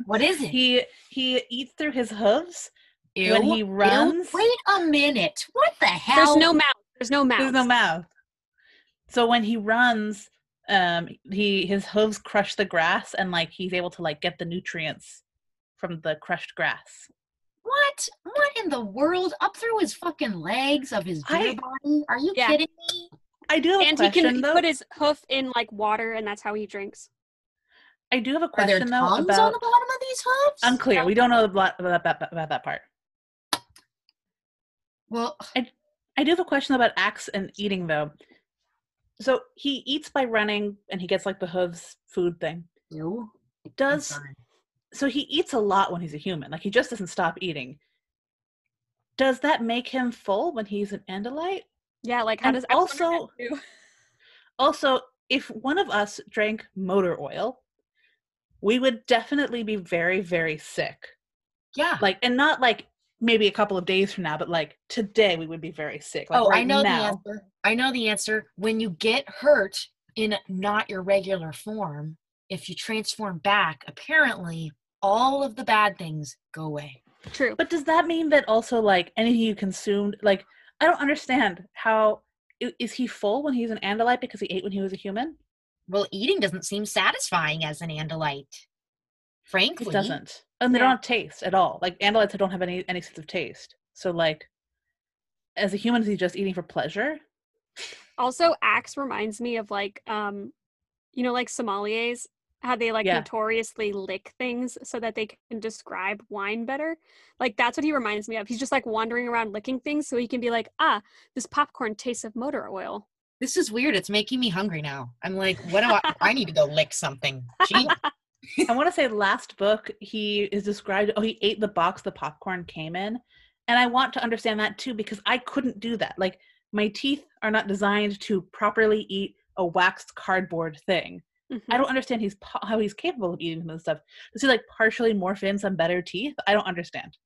What is it? he he eats through his hooves Ew, when he ew. runs. Wait a minute. What the hell? There's no mouth. There's no mouth. There's no mouth. So when he runs, um, he his hooves crush the grass, and like he's able to like get the nutrients from the crushed grass. What? What in the world? Up through his fucking legs of his I- body? Are you Yeah. kidding me? I do have a and he question can though. put his hoof in like water and that's how he drinks I do have a Are there question though tongues on about the bottom of these hooves? unclear. We don't know a lot about that about that part. Well, I do have a question about Ax and eating though. So he eats by running, and he gets like the hooves food thing. ew. Does so he eats a lot when he's a human. Like he just doesn't stop eating. Does that make him full when he's an Andalite? yeah like how And does I wonder that also- Also, if one of us drank motor oil, we would definitely be very, very sick. Yeah. Like, and not like maybe a couple of days from now, but like today we would be very sick. Like oh, I right know now. the answer. I know the answer. When you get hurt in not your regular form, if you transform back, apparently all of the bad things go away. true But does that mean that also like anything you consumed, like I don't understand how is he full when he's an Andalite because he ate when he was a human? Well, eating doesn't seem satisfying as an Andalite. Frankly, It doesn't, and they Yeah. don't have taste at all. Like Andalites don't have any any sense of taste. So like, as a human, is he just eating for pleasure? also Ax reminds me of like um you know like sommeliers how they like Yeah. notoriously lick things so that they can describe wine better like that's what he reminds me of he's just like wandering around licking things so he can be like ah this popcorn tastes of motor oil This is weird. It's making me hungry now. I'm like, what do I? I need to go lick something. Gee, I want to say last book he is described. Oh, he ate the box the popcorn came in, and I want to understand that too because I couldn't do that. Like my teeth are not designed to properly eat a waxed cardboard thing. Mhm. I don't understand he's po- how he's capable of eating this stuff. Does he like partially morph in some better teeth? I don't understand.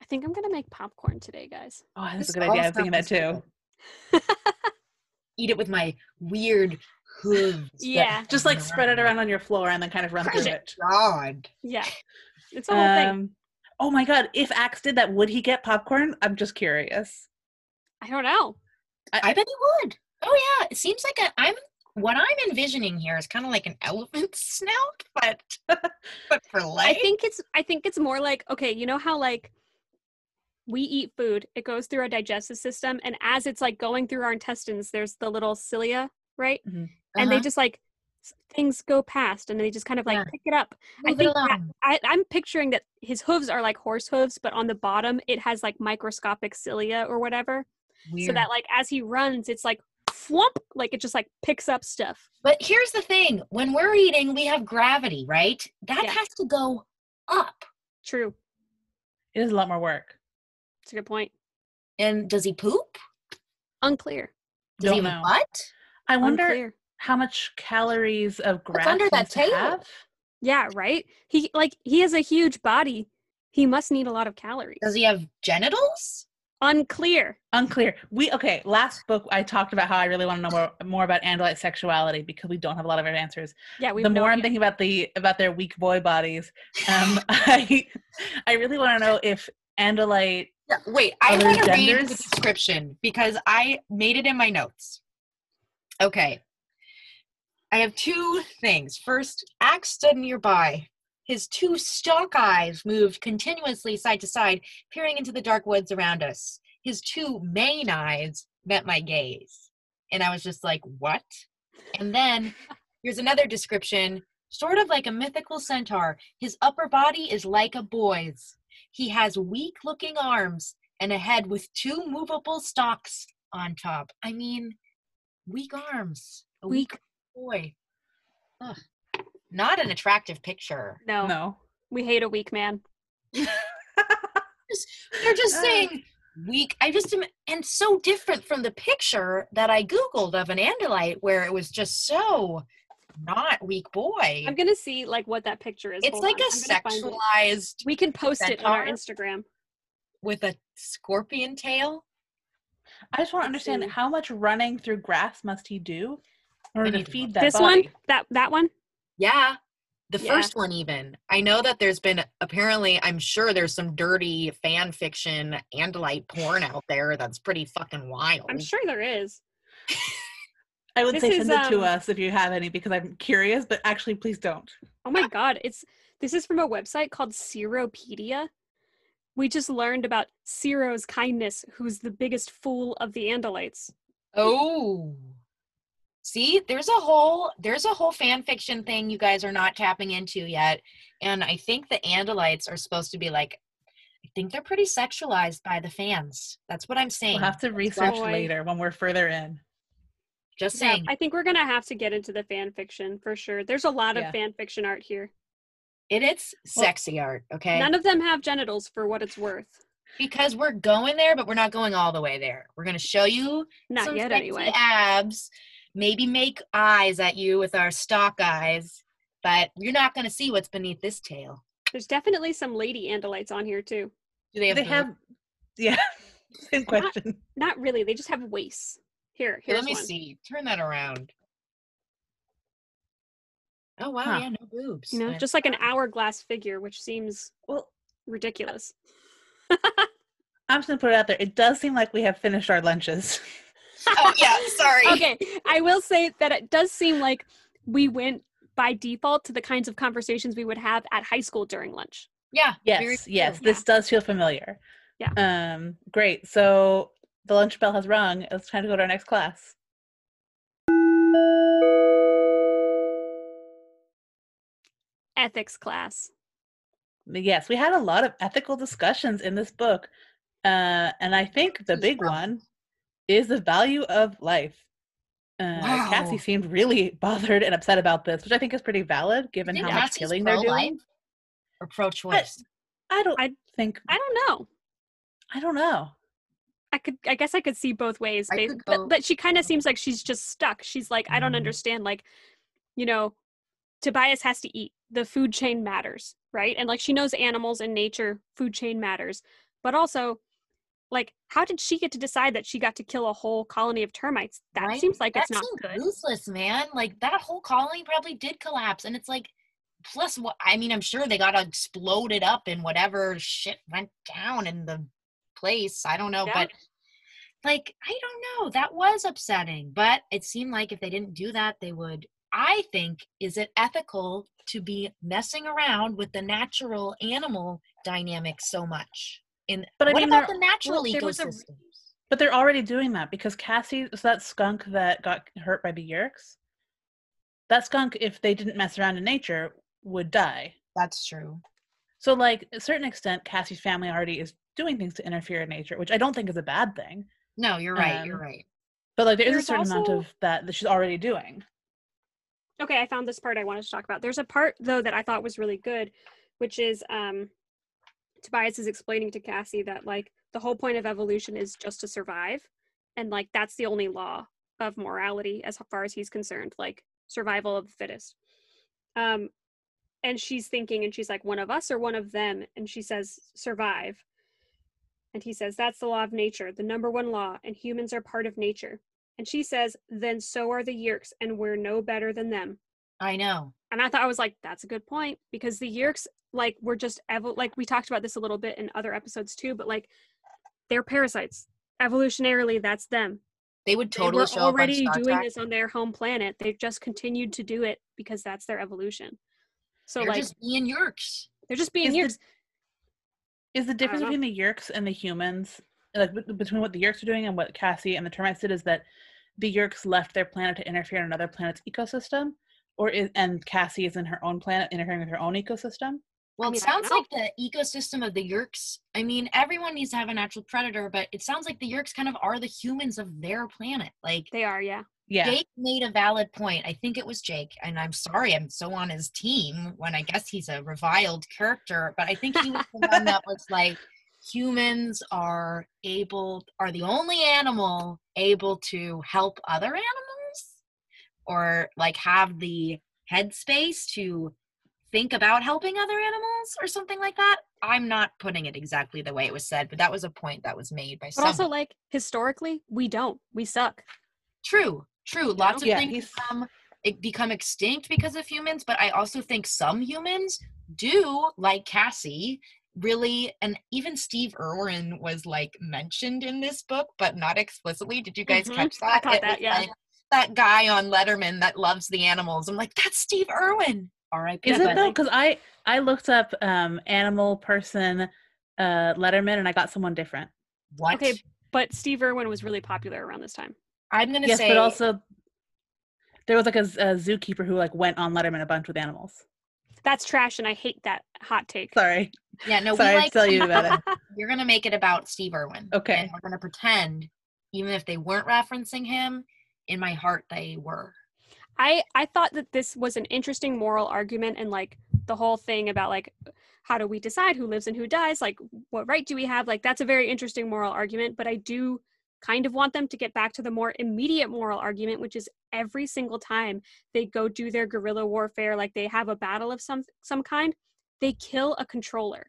i think i'm gonna make popcorn today guys Oh, that's this a good idea. I all was thinking that too. Eat it with my weird hooves. Yeah. Just like run spread it around on your floor and then kind of run through it. God. yeah it's a whole thing Um, oh my god! If Ax did that, would he get popcorn? I'm just curious. i don't know I bet he would. Oh yeah, it seems like a. I'm what I'm envisioning here is kind of like an elephant snout, but but for I think it's I think it's more like okay, you know how like we eat food, it goes through our digestive system, and as it's like going through our intestines, there's the little cilia, right? And they Uh-huh. just like things go past, and they just kind of like Yeah. pick it up. I Move it think that- I, I'm picturing that his hooves are like horse hooves, but on the bottom it has like microscopic cilia or whatever, so that like as he runs, it's like whoop, like it just like picks up stuff. But here's the thing: when we're eating, we have gravity, right? That Yeah. has to go up. True, It is a lot more work. it's a good point. And does he poop? Unclear. Does he Don't have a know. butt? I wonder Unclear. how much calories of grass under that needs to tail? have? Yeah, right? He like he has a huge body. He must need a lot of calories. Does he have genitals? Unclear. Unclear. We okay. Last book I talked about how I really want to know more, more about Andalite sexuality because we don't have a lot of answers. Yeah, we the have more I'm idea. thinking about the about their weak boy bodies, um, I I really want to know if Andalite. Yeah, wait, I Other want to read the description because I made it in my notes. Okay. I have two things. First, Ax stood nearby. His two stalk eyes moved continuously side to side, peering into the dark woods around us. His two main eyes met my gaze. And I was just like, what? And then here's another description sort of like a mythical centaur. His upper body is like a boy's. He has weak looking arms and a head with two movable stalks on top. I mean, weak arms. A weak, Weak. boy. Ugh. Not an attractive picture. No, No. we hate a weak man. They're just saying weak. I just am, and so different from the picture that I Googled of an Andalite where it was just so not weak boy. I'm gonna see like what that picture is. it's Hold like on. a I'm gonna find it. sexualized We can post it on our. Instagram. with a scorpion tail. I just want to understand how much running through grass must he do in order I to feed that this body? one, that that one. Yeah. The Yeah. first one, even. I know that there's been apparently, I'm sure there's some dirty fan fiction and light porn out there that's pretty fucking wild. I'm sure there is. I would This say is, send it to um, us if you have any because I'm curious, but actually, please don't. Oh my god, it's this is from a website called Seropedia. We just learned about Seerow's kindness, who's the biggest fool of the Andalites. Oh. See, there's a whole there's a whole fan fiction thing you guys are not tapping into yet. And I think the Andalites are supposed to be like I think they're pretty sexualized by the fans. That's what I'm saying. We'll have to research Boy. later when we're further in. Just Yeah, saying. I think we're gonna have to get into the fan fiction for sure. There's a lot of fan fiction art here. It, it's Well, sexy art, okay? None of them have genitals for what it's worth. because we're going there, but we're not going all the way there. We're gonna show you Not some yet, sexy anyway. abs, maybe make eyes at you with our stalk eyes, but you're not gonna see what's beneath this tail. There's definitely some lady Andalites on here too. Do they have? They boobs? have, yeah, same Not- question. Not really. They just have waists. Here, Here, here's let me one. see. Turn that around. Oh wow, Huh. yeah, no boobs. You know, Uh, just like an hourglass figure, which seems Well, ridiculous. I'm just gonna put it out there. It does seem like we have finished our lunches. oh yeah, sorry. okay, I will say that it does seem like we went by default to the kinds of conversations we would have at high school during lunch. Yeah. very Yes, yes, true. this does feel familiar. Yeah. Um, great. So the lunch bell has rung. It's time to go to our next class. Ethics class. Yes, we had a lot of ethical discussions in this book. Uh, and I think the big one is the value of life. Uh, Cassie seemed really bothered and upset about this, which I think is pretty valid given Think how much killing they're doing. Or pro-choice. I don't I- think I don't know. I don't know. I could I guess I could see both ways. I but go- but she kind of seems like she's just stuck. She's like, I don't Mhm. understand. Like, you know, Tobias has to eat. The food chain matters, right? And like she knows animals and nature, food chain matters. But also, like, how did she get to decide that she got to kill a whole colony of termites? That Right? seems like that it's not good. ruthless, man. Like that whole colony probably did collapse, and it's like, plus what? I mean, I'm sure they got exploded up and whatever shit went down in the place. I don't know, Yeah. but like, I don't know. That was upsetting, but it seemed like if they didn't do that, they would. I think, is it ethical to be messing around with the natural animal dynamics so much? In But I what mean, about there- the natural there was a- ecosystems? But they're already doing that because Cassie is that skunk that got hurt by the Yeerks. That skunk, if they didn't mess around in nature, would die. That's true. So, like, a certain extent, Cassie's family already is doing things to interfere in nature, which I don't think is a bad thing. No, you're right. you're Um, right. But like, there is a There's certain amount of that that she's already doing. Okay, I found this part I wanted to talk about. There's a part though that I thought was really good, which is um Tobias is explaining to Cassie that like the whole point of evolution is just to survive and like that's the only law of morality as far as he's concerned, like survival of the fittest. Um, and she's thinking, and she's like, one of us or one of them? And she says, survive. And he says, that's the law of nature, the number one law, and humans are part of nature. And she says, then so are the Yeerks, and we're no better than them. I know. And I thought I was like, that's a good point because the Yeerks, like, were just evo- like we talked about this a little bit in other episodes too, but like, they're parasites. Evolutionarily, that's them. They would They totally were show up on already doing Trek. this on their home planet. They've just continued to do it because that's their evolution. So They're like, just being Yeerks. they're just being Is Yeerks. Is the difference between the Yeerks and the humans, like between what the Yeerks are doing and what Cassie and the termites did, is that the Yeerks left their planet to interfere in another planet's ecosystem, or is, and Cassie is in her own planet interfering with her own ecosystem? Well, mean, it sounds like the ecosystem of the Yeerks. I mean, everyone needs to have a natural predator, but it sounds like the Yeerks kind of are the humans of their planet. Like They are, yeah. Yeah, Jake made a valid point. I think it was Jake, and I'm sorry I'm so on his team when I guess he's a reviled character, but I think he was the one that was like, humans are able, are the only animal able to help other animals, or like have the headspace to think about helping other animals, or something like that. I'm not putting it exactly the way it was said, but that was a point that was made by But someone. also, like historically, we don't. We suck. True, true. Lots of Yeah, things he's- become it become extinct because of humans, but I also think some humans do, like Cassie, really and even Steve Irwin was like mentioned in this book, but not explicitly. Did you guys Mhm. catch I that? caught that, was yeah. like, that guy on Letterman that loves the animals. I'm like, that's Steve Irwin. all right is it though? Because I I looked up um animal person uh Letterman and I got someone different. What? Okay, But Steve Irwin was really popular around this time. I'm gonna say Yes, say but also there was like a zookeeper who like went on Letterman a bunch with animals. That's trash, and I hate that hot take. Sorry, yeah, no, sorry we to like tell you about it. You're gonna make it about Steve Irwin. Okay. And we're gonna pretend, even if they weren't referencing him, in my heart they were. I I thought that this was an interesting moral argument and like the whole thing about like how do we decide who lives and who dies like what right do we have like that's a very interesting moral argument but I do kind of want them to get back to the more immediate moral argument which is every single time they go do their guerrilla warfare like they have a battle of some some kind they kill a controller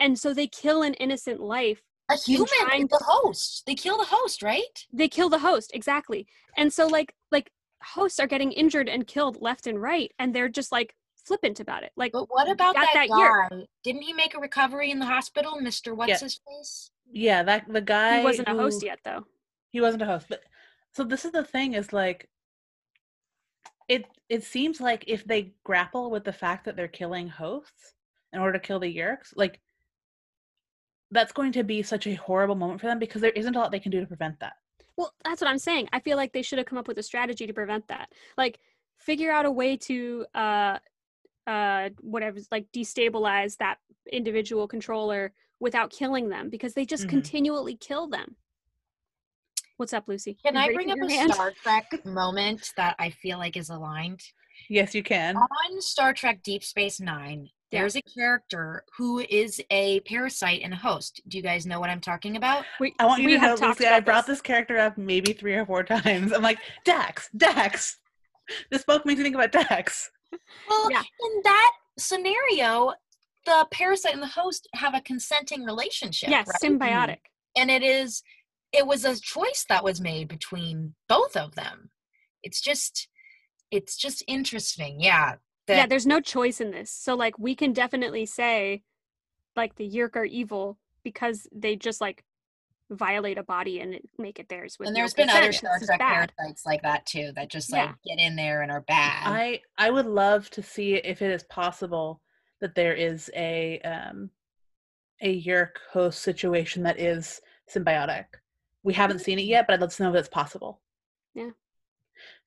and so they kill an innocent life A human, trying the host. They kill the host, right? they kill the host exactly and so like like hosts are getting injured and killed left and right and they're just like flippant about it like But what about got that, that year. guy? Didn't he make a recovery in the hospital, Mister What's Yeah. his face? Yeah, that the guy he wasn't a host yet though. He wasn't a host, but so this is the thing is like it it seems like if they grapple with the fact that they're killing hosts in order to kill the Yeerks, like that's going to be such a horrible moment for them because there isn't a lot they can do to prevent that. well that's what i'm saying. I feel like they should have come up with a strategy to prevent that. Like figure out a way to uh uh whatever like destabilize that individual controller without killing them because they just Mhm. continually kill them what's up lucy Can I bring up a hand? Star Trek moment that I feel like is aligned? Yes, you can. On Star Trek Deep Space Nine, there's a character who is a parasite and a host. Do you guys know what I'm talking about? we, I want you we to know, Lucy, I about brought this. character up maybe three or four times. I'm like, Dax, Dax. This book makes me think about Dax. Well, Yeah. in that scenario, the parasite and the host have a consenting relationship. yes right? symbiotic and it is it was a choice that was made between both of them it's just it's just interesting yeah yeah there's no choice in this so like we can definitely say like the yeerk are evil because they just like violate a body and make it theirs with and no there's been other consent. star trek parasites like that too that just like Yeah. get in there and are bad I I would love to see if it is possible that there is a um a Yeerk host situation that is symbiotic. We haven't seen it yet, but I'd love to know if it's possible. Yeah.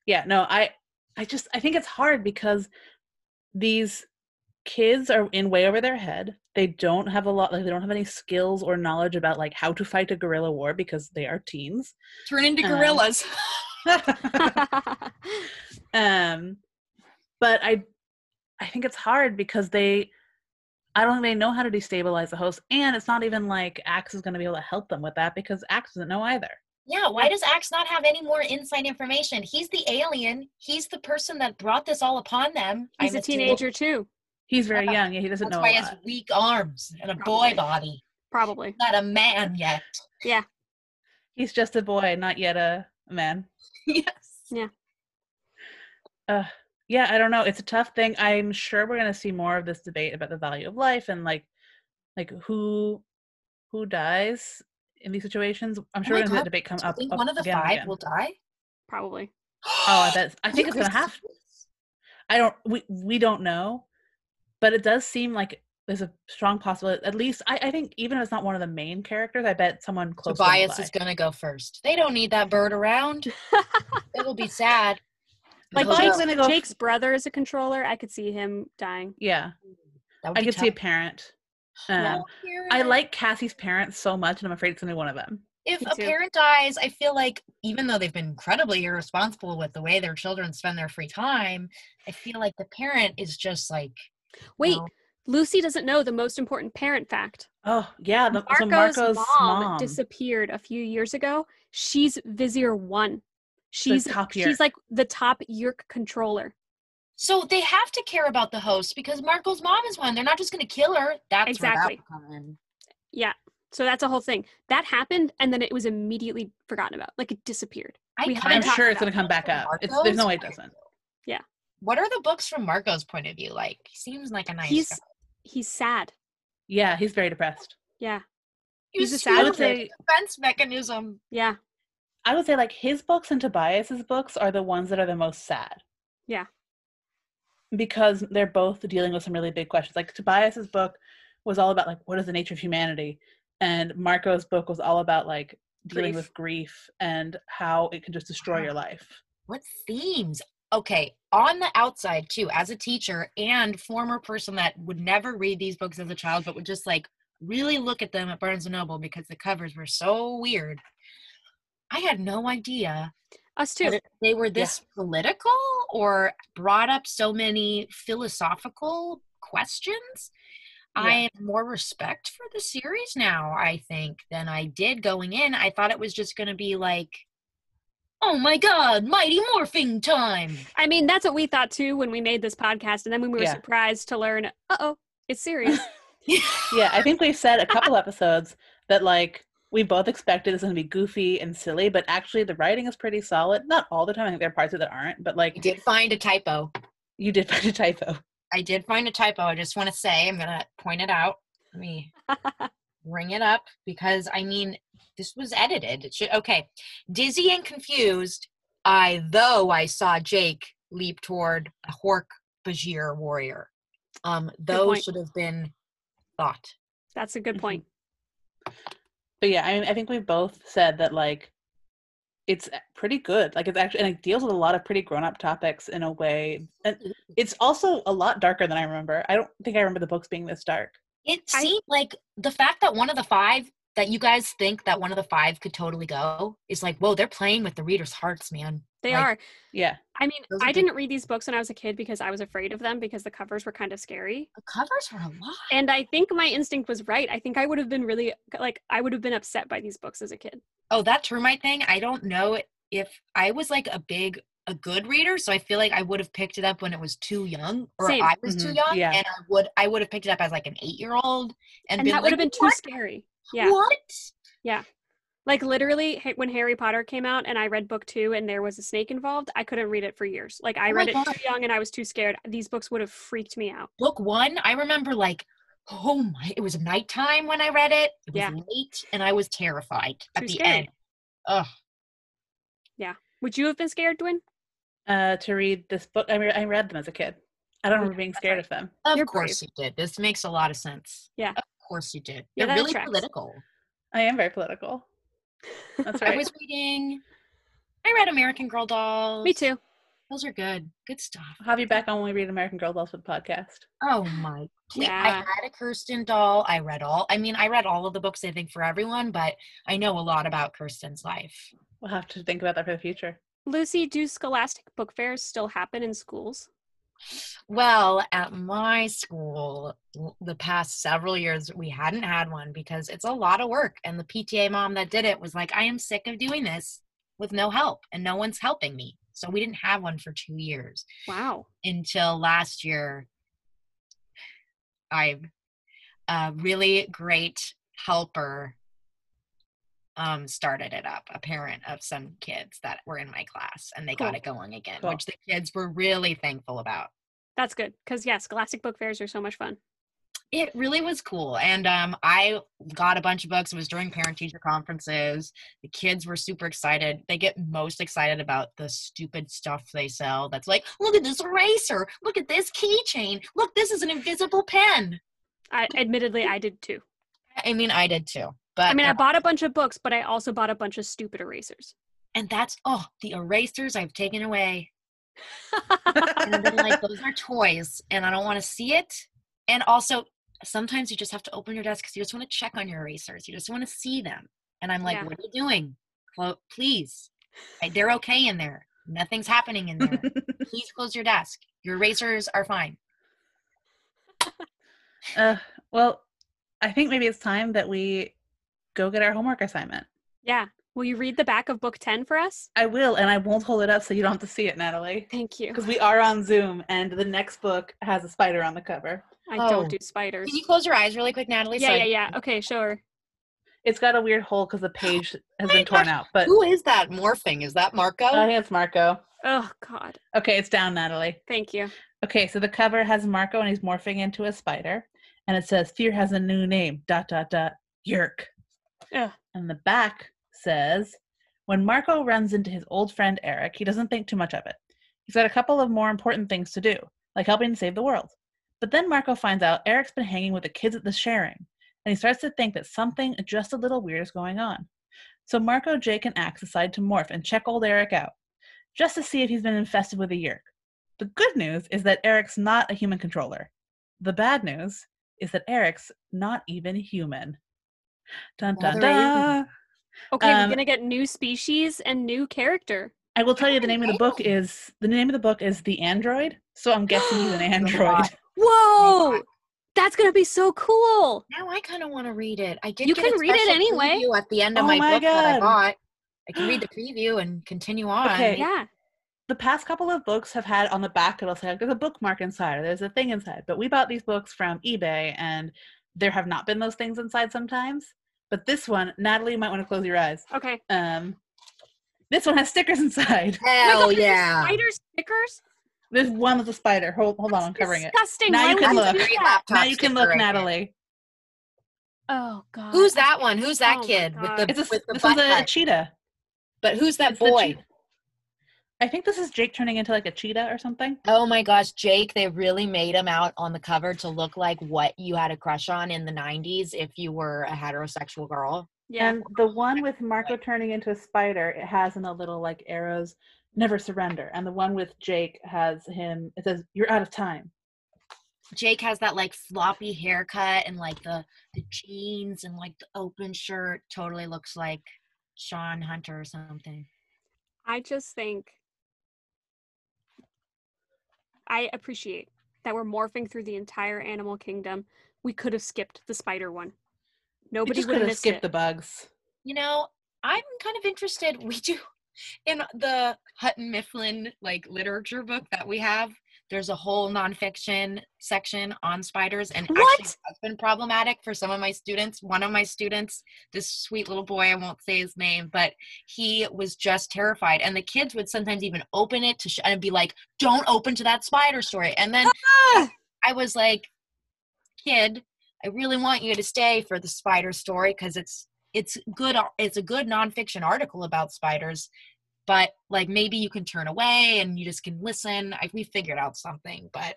Yeah, no, I I just I think it's hard because these kids are in way over their head. They don't have a lot like they don't have any skills or knowledge about like how to fight a guerrilla war because they are teens. turn into Um, gorillas um but i i think it's hard because they i don't think they know how to destabilize the host and it's not even like Ax is going to be able to help them with that because Ax doesn't know either Yeah, why does Ax not have any more inside information? He's the alien. He's the person that brought this all upon them. He's I'm a teenager too, He's very Yeah. young. Yeah, he doesn't That's know why a he has weak arms and a Probably. boy body. probably. Not a man yet. Yeah, he's just a boy, not yet a a man. yes. Yeah. Uh, yeah, I don't know. It's a tough thing. I'm sure we're gonna see more of this debate about the value of life and like, like who, who dies in these situations. I'm oh sure my we're gonna see debate come Do you up. think up one of the again five again. will die? Probably. Oh, that's. I think it's gonna have. I don't. We we don't know, but it does seem like there's a strong possibility. At least I, I think even if it's not one of the main characters, I bet someone close. to them will Tobias is gonna go first. They don't need that bird around. It'll be sad. Like Tobias Jake's, is gonna go f- Jake's brother is a controller. I could see him dying. Yeah, I be could see a parent. Um, I like Cassie's parents so much, and I'm afraid it's gonna be one of them. if a parent dies, I feel like even though they've been incredibly irresponsible with the way their children spend their free time, I feel like the parent is just like Wait, know, Lucy doesn't know the most important parent fact. Oh yeah, the, so Marco's, Marco's mom, mom. disappeared a few years ago. She's Visser One. She's top she's like the top Yeerk controller. So they have to care about the host because Marco's mom is one. They're not just going to kill her. That's Exactly. that would come in. Yeah. So that's a whole thing. That happened and then it was immediately forgotten about. Like it disappeared. I we i'm sure it's gonna come back up. It's, there's no way it doesn't. Yeah. What are the books from Marco's point of view like? He seems like a nice he's guy. he's sad. Yeah, he's very depressed. Yeah. He he's was a sad I would huge say defense mechanism. Yeah. I would say like his books and Tobias's books are the ones that are the most sad. Yeah. Because they're both dealing with some really big questions. Like Tobias's book was all about like what is the nature of humanity, and Marco's book was all about like dealing Grief. with grief and how it can just destroy Wow. your life. What themes? Okay, on the outside too, as a teacher and former person that would never read these books as a child, but would just like really look at them at Barnes and Noble because the covers were so weird. I had no idea Us too. they were this political or brought up so many philosophical questions. I have more respect for the series now, I think, than I did going in. I thought it was just going to be like, oh my god, mighty morphing time. I mean, that's what we thought too when we made this podcast. And then when we were Yeah. surprised to learn, uh oh, it's serious. Yeah, I think we've said a couple episodes that like we both expected it's going to be goofy and silly, but actually the writing is pretty solid. Not all the time. I think there are parts of it that aren't, but I like did find a typo. you did find a typo. I did find a typo. I just want to say, I'm going to point it out. Let me bring it up because I mean, this was edited. It should, okay. Dizzy and confused, I, though I saw Jake leap toward a Hork Bajir warrior. Um, those should have been thought. that's a good Mhm. point. But yeah, I mean, I think we've both said that like it's pretty good. Like it's actually and it deals with a lot of pretty grown up topics in a way. And mm-hmm. it's also a lot darker than I remember. I don't think I remember the books being this dark. It I- seemed like the fact that one of the five that you guys think that one of the five could totally go is like, whoa, they're playing with the readers' hearts, man. They Like, are. Yeah. I mean, Those I good- didn't read these books when I was a kid because I was afraid of them because the covers were kind of scary. The covers were a lot. And I think my instinct was right. I think I would have been really like I would have been upset by these books as a kid. Oh, that termite thing. I don't know if I was like a big, a good reader, so I feel like I would have picked it up when it was too young, or Same. I was too Mhm, young, yeah. and I would, I would have picked it up as like an eight-year-old, and, And been that would have been too "What? scary. Yeah. What? Yeah. Like literally when Harry Potter came out and I read book 2 and there was a snake involved, I couldn't read it for years. Like I Oh my read it God. too young and I was too scared. These books would have freaked me out. Book one, I remember like, oh my, it was nighttime when I read it. It was Yeah. late, and I was terrified at the scary. end. Ugh. Yeah. Would you have been scared, Dwayne? Uh to read this book. I, re- I read them as a kid. I don't remember being scared of them. Of You're course you did. This makes a lot of sense. Yeah. Of course you did. Yeah, They're that really tracks. political. I am very political. That's right. I was reading. I read American Girl Dolls. Me too. Those are good. Good stuff. I'll have you back on when we read American Girl Dolls for the podcast. Oh my. we- I had a Kirsten doll. I read all. I mean, I read all of the books. I think for everyone, but I know a lot about Kirsten's life. We'll have to think about that for the future. Lucy, do scholastic book fairs still happen in schools? Well, at my school, the past several years, we hadn't had one because it's a lot of work. And the PTA mom that did it was like, I am sick of doing this with no help, and no one's helping me. So we didn't have one for two years Wow. until last year. I, a really great helper, um, started it up. A parent of some kids that were in my class, and they got it going again, Cool. which the kids were really thankful about. That's good. Because, yeah, Scholastic Book Fairs are so much fun. It really was cool. And um, I got a bunch of books. It was during parent teacher conferences. The kids were super excited. They get most excited about the stupid stuff they sell that's like, look at this eraser. Look at this keychain. Look, this is an invisible pen. I admittedly I did too. I mean, I did too. But I mean, I bought a bunch of books, but I also bought a bunch of stupid erasers. and that's, oh, the erasers I've taken away. And I've been like, those are toys and I don't want to see it. And also, sometimes you just have to open your desk because you just want to check on your erasers. You just want to see them. And I'm like, Yeah. what are you doing? Clo- please. I- They're okay in there. Nothing's happening in there. please close your desk. Your erasers are fine. Uh, well, I think maybe it's time that we go get our homework assignment. yeah. Will you read the back of book 10 for us? I will, and I won't hold it up so you don't have to see it, Natalie. Thank you. Because we are on Zoom, and the next book has a spider on the cover. I Oh. don't do spiders. Can you close your eyes really quick, Natalie? Yeah, So I- yeah, yeah. Okay, sure. It's got a weird hole because the page has been torn gosh, out. But Who is that morphing? Is that Marco? I think it's Marco. Oh, God. Okay, it's down, Natalie. Thank you. Okay, so the cover has Marco and he's morphing into a spider, and it says "Fear has a new name." Dot dot dot. Yeerk. Ugh. And the back says, "When Marco runs into his old friend Eric, he doesn't think too much of it. He's got a couple of more important things to do, like helping save the world. But then Marco finds out Eric's been hanging with the kids at the sharing, and he starts to think that something just a little weird is going on. So Marco, Jake, and Ax decide to morph and check old Eric out, just to see if he's been infested with a yeerk. The good news is that Eric's not a human controller. The bad news is that Eric's not even human. Dun dun there you go. dun. Okay, Um, we're going to get new species and new character. I will tell you the name of the book is the name of the book is The Android. So I'm guessing he's an android. Whoa! That's going to be so cool. Now I kind of want to read it. I did. You get a can read it anyway. At the end of Oh my, my book that I bought, I can read the preview and continue on. Okay. Yeah. The past couple of books have had on the back it'll say like, there's a bookmark inside or there's a thing inside. But we bought these books from eBay and there have not been those things inside sometimes. But this one, Natalie, you might want to close your eyes. Okay. Um, this one has stickers inside. Oh Hell God, there's yeah! Spider stickers? There's one with a spider. Hold, hold on, I'm That's covering it. disgusting. Now Why you can look. do Great that? laptop Now you can sticker look, right there. Natalie. Oh, God. Who's that one? Who's that Oh kid with the It's a, with the this butt one's a cut? cheetah. But who's that It's the boy? Cheetah. I think this is Jake turning into like a cheetah or something. Oh my gosh, Jake, they really made him out on the cover to look like what you had a crush on in the 90s if you were a heterosexual girl. Yeah. And the one with Marco turning into a spider, it has in a little like arrows, never surrender. And the one with Jake has him, it says, You're out of time. Jake has that like floppy haircut and like the, the jeans and like the open shirt. Totally looks like Sean Hunter or something. I just think I appreciate that we're morphing through the entire animal kingdom. We could have skipped the spider one. You Nobody just would could have have skipped it. the bugs. You know, I'm kind of interested. We do in the Houghton Mifflin like literature book that we have. There's a whole nonfiction section on spiders, and actually What? has been problematic for some of my students. One of my students, this sweet little boy, I won't say his name, but he was just terrified, and the kids would sometimes even open it to sh- and be like, "Don't open to that spider story," and then Ah! I was like, "Kid, I really want you to stay for the spider story because it's it's good it's a good nonfiction article about spiders but like maybe you can turn away and you just can listen I, we figured out something but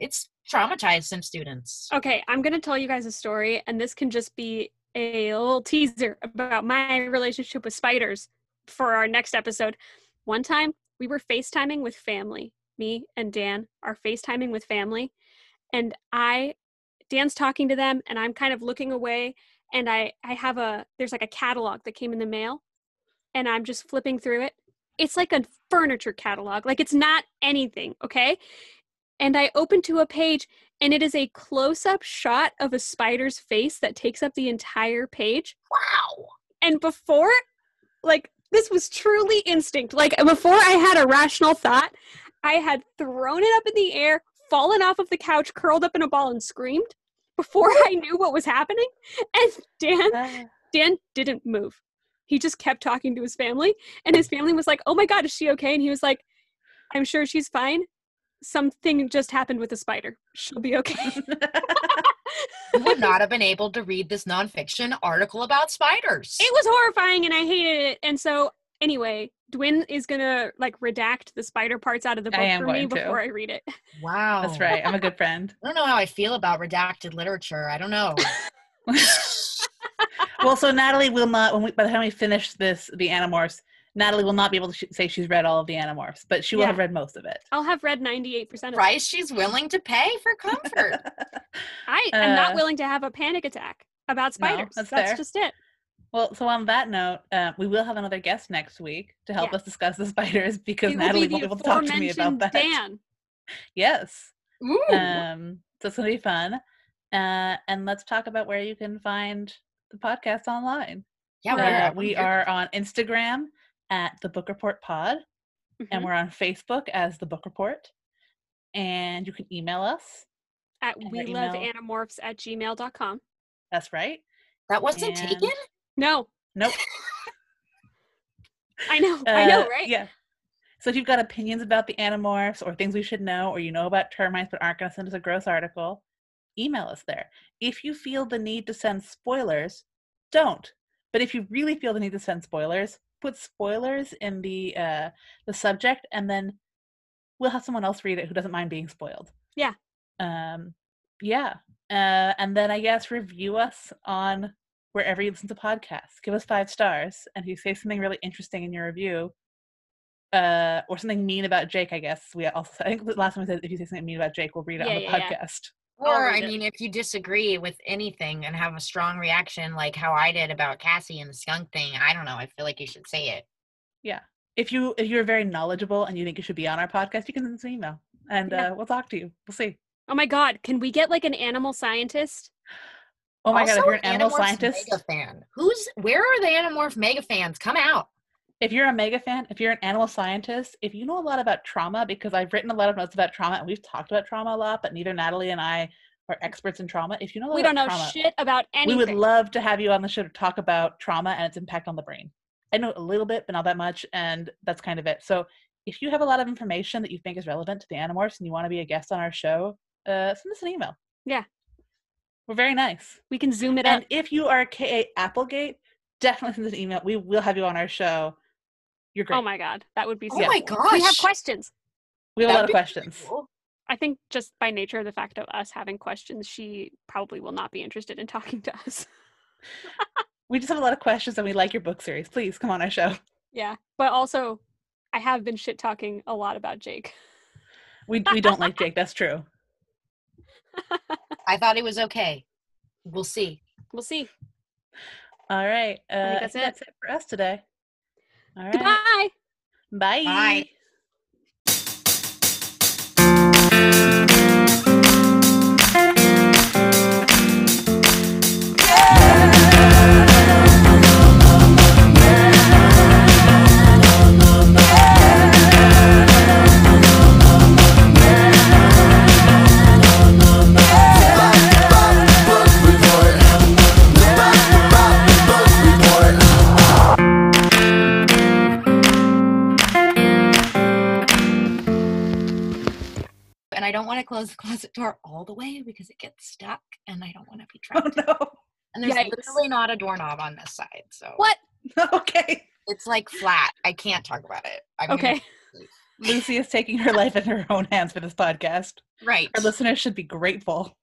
it's traumatized some students Okay, I'm going to tell you guys a story, and this can just be a little teaser about my relationship with spiders for our next episode. One time, we were FaceTiming with family. Me and Dan are FaceTiming with family, and I, Dan's talking to them, and I'm kind of looking away, and I, I have a, there's like a catalog that came in the mail, and I'm just flipping through it. It's like a furniture catalog, like it's not anything, okay? and I open to a page and it is a close up shot of a spider's face that takes up the entire page. Wow. And before, like, this was truly instinct. Like, before I had a rational thought, I had thrown it up in the air, fallen off of the couch, curled up in a ball, and screamed before I knew what was happening. And Dan, Uh, Dan didn't move. He just kept talking to his family, and his family was like, "Oh my god, is she okay?" And he was like, "I'm sure she's fine. Something just happened with the spider. She'll be okay." You would not have been able to read this nonfiction article about spiders. it was horrifying, and I hated it. And so, anyway, Dwin is gonna like redact the spider parts out of the book for me going to. before I read it. wow. That's right. I'm a good friend. I don't know how I feel about redacted literature. I don't know. well, so Natalie will not. When we, by the time we finish this, the Animorphs, Natalie will not be able to sh- say she's read all of the Animorphs, but she will Yeah. have read most of it. I'll have read ninety eight percent of it. Price she's willing to pay for comfort. I am not Uh, willing to have a panic attack about No, spiders. that's that's fair. just it. Well, so on that note, uh, we will have another guest next week to help Yeah. us discuss the spiders because will Natalie be won't be able to talk to me about that. Dan. Yes. Ooh. Um, so it's gonna be fun. Uh, and let's talk about where you can find the podcast online. yeah, Uh, we are on Instagram at the Book Report Pod, and Mhm. we're on Facebook as the Book Report. And you can email us. At we love animorphs at gmail.com. That's right. that wasn't and- taken. No, Nope. I know, I know, Uh, right? Yeah. So if you've got opinions about the Animorphs or things we should know, or you know about termites but aren't going to send us a gross article, email us there. If you feel the need to send spoilers, don't. But if you really feel the need to send spoilers, put spoilers in the uh, the subject, and then we'll have someone else read it who doesn't mind being spoiled. Yeah. Um. Yeah. Uh, and then I guess review us on wherever you listen to podcasts. Give us five stars, and if you say something really interesting in your review, uh, or something mean about Jake, I guess we also. I think the last time we said if you say something mean about Jake, we'll read it Yeah, on the yeah. podcast. I'll Or, I mean, if you disagree with anything and have a strong reaction, like how I did about Cassie and the skunk thing, I don't know. I feel like you should say it. Yeah. If you if you're very knowledgeable and you think you should be on our podcast, you can send us an email, and Yeah. uh, we'll talk to you. We'll see. Oh my god, can we get like an animal scientist? Oh my god! If you're an animal Animorphs scientist, Mega fan. Who's where are the Animorph mega fans? Come out. If you're a mega fan, if you're an animal scientist, if you know a lot about trauma, because I've written a lot of notes about trauma and we've talked about trauma a lot, but neither Natalie and I are experts in trauma. If you know a lot We don't about know trauma, shit about anything. we would love to have you on the show to talk about trauma and its impact on the brain. I know a little bit, but not that much, and that's kind of it. So if you have a lot of information that you think is relevant to the Animorphs and you want to be a guest on our show, uh, send us an email. Yeah. We're very nice. we can zoom it up. And if you are K.A. Applegate, definitely send us an email. We will have you on our show. You're great. Oh my god, that would be so Oh my cool. gosh. We have questions. we have a lot of questions. cool. I think just by nature of the fact of us having questions, she probably will not be interested in talking to us. We just have a lot of questions and we like your book series. Please come on our show. yeah. But also I have been shit talking a lot about Jake. We, we don't like Jake. That's true. I thought it was okay. We'll see. We'll see. All right. Uh, I that's think it. that's it for us today. All right. Goodbye. Bye. Bye. I don't want to close the closet door all the way because it gets stuck and I don't want to be trapped. Oh trapped. no. And there's Yikes. literally not a doorknob on this side. So What? Okay. it's like flat. I can't talk about it. I'm Okay. Lucy is taking her life in her own hands for this podcast. right. Our listeners should be grateful.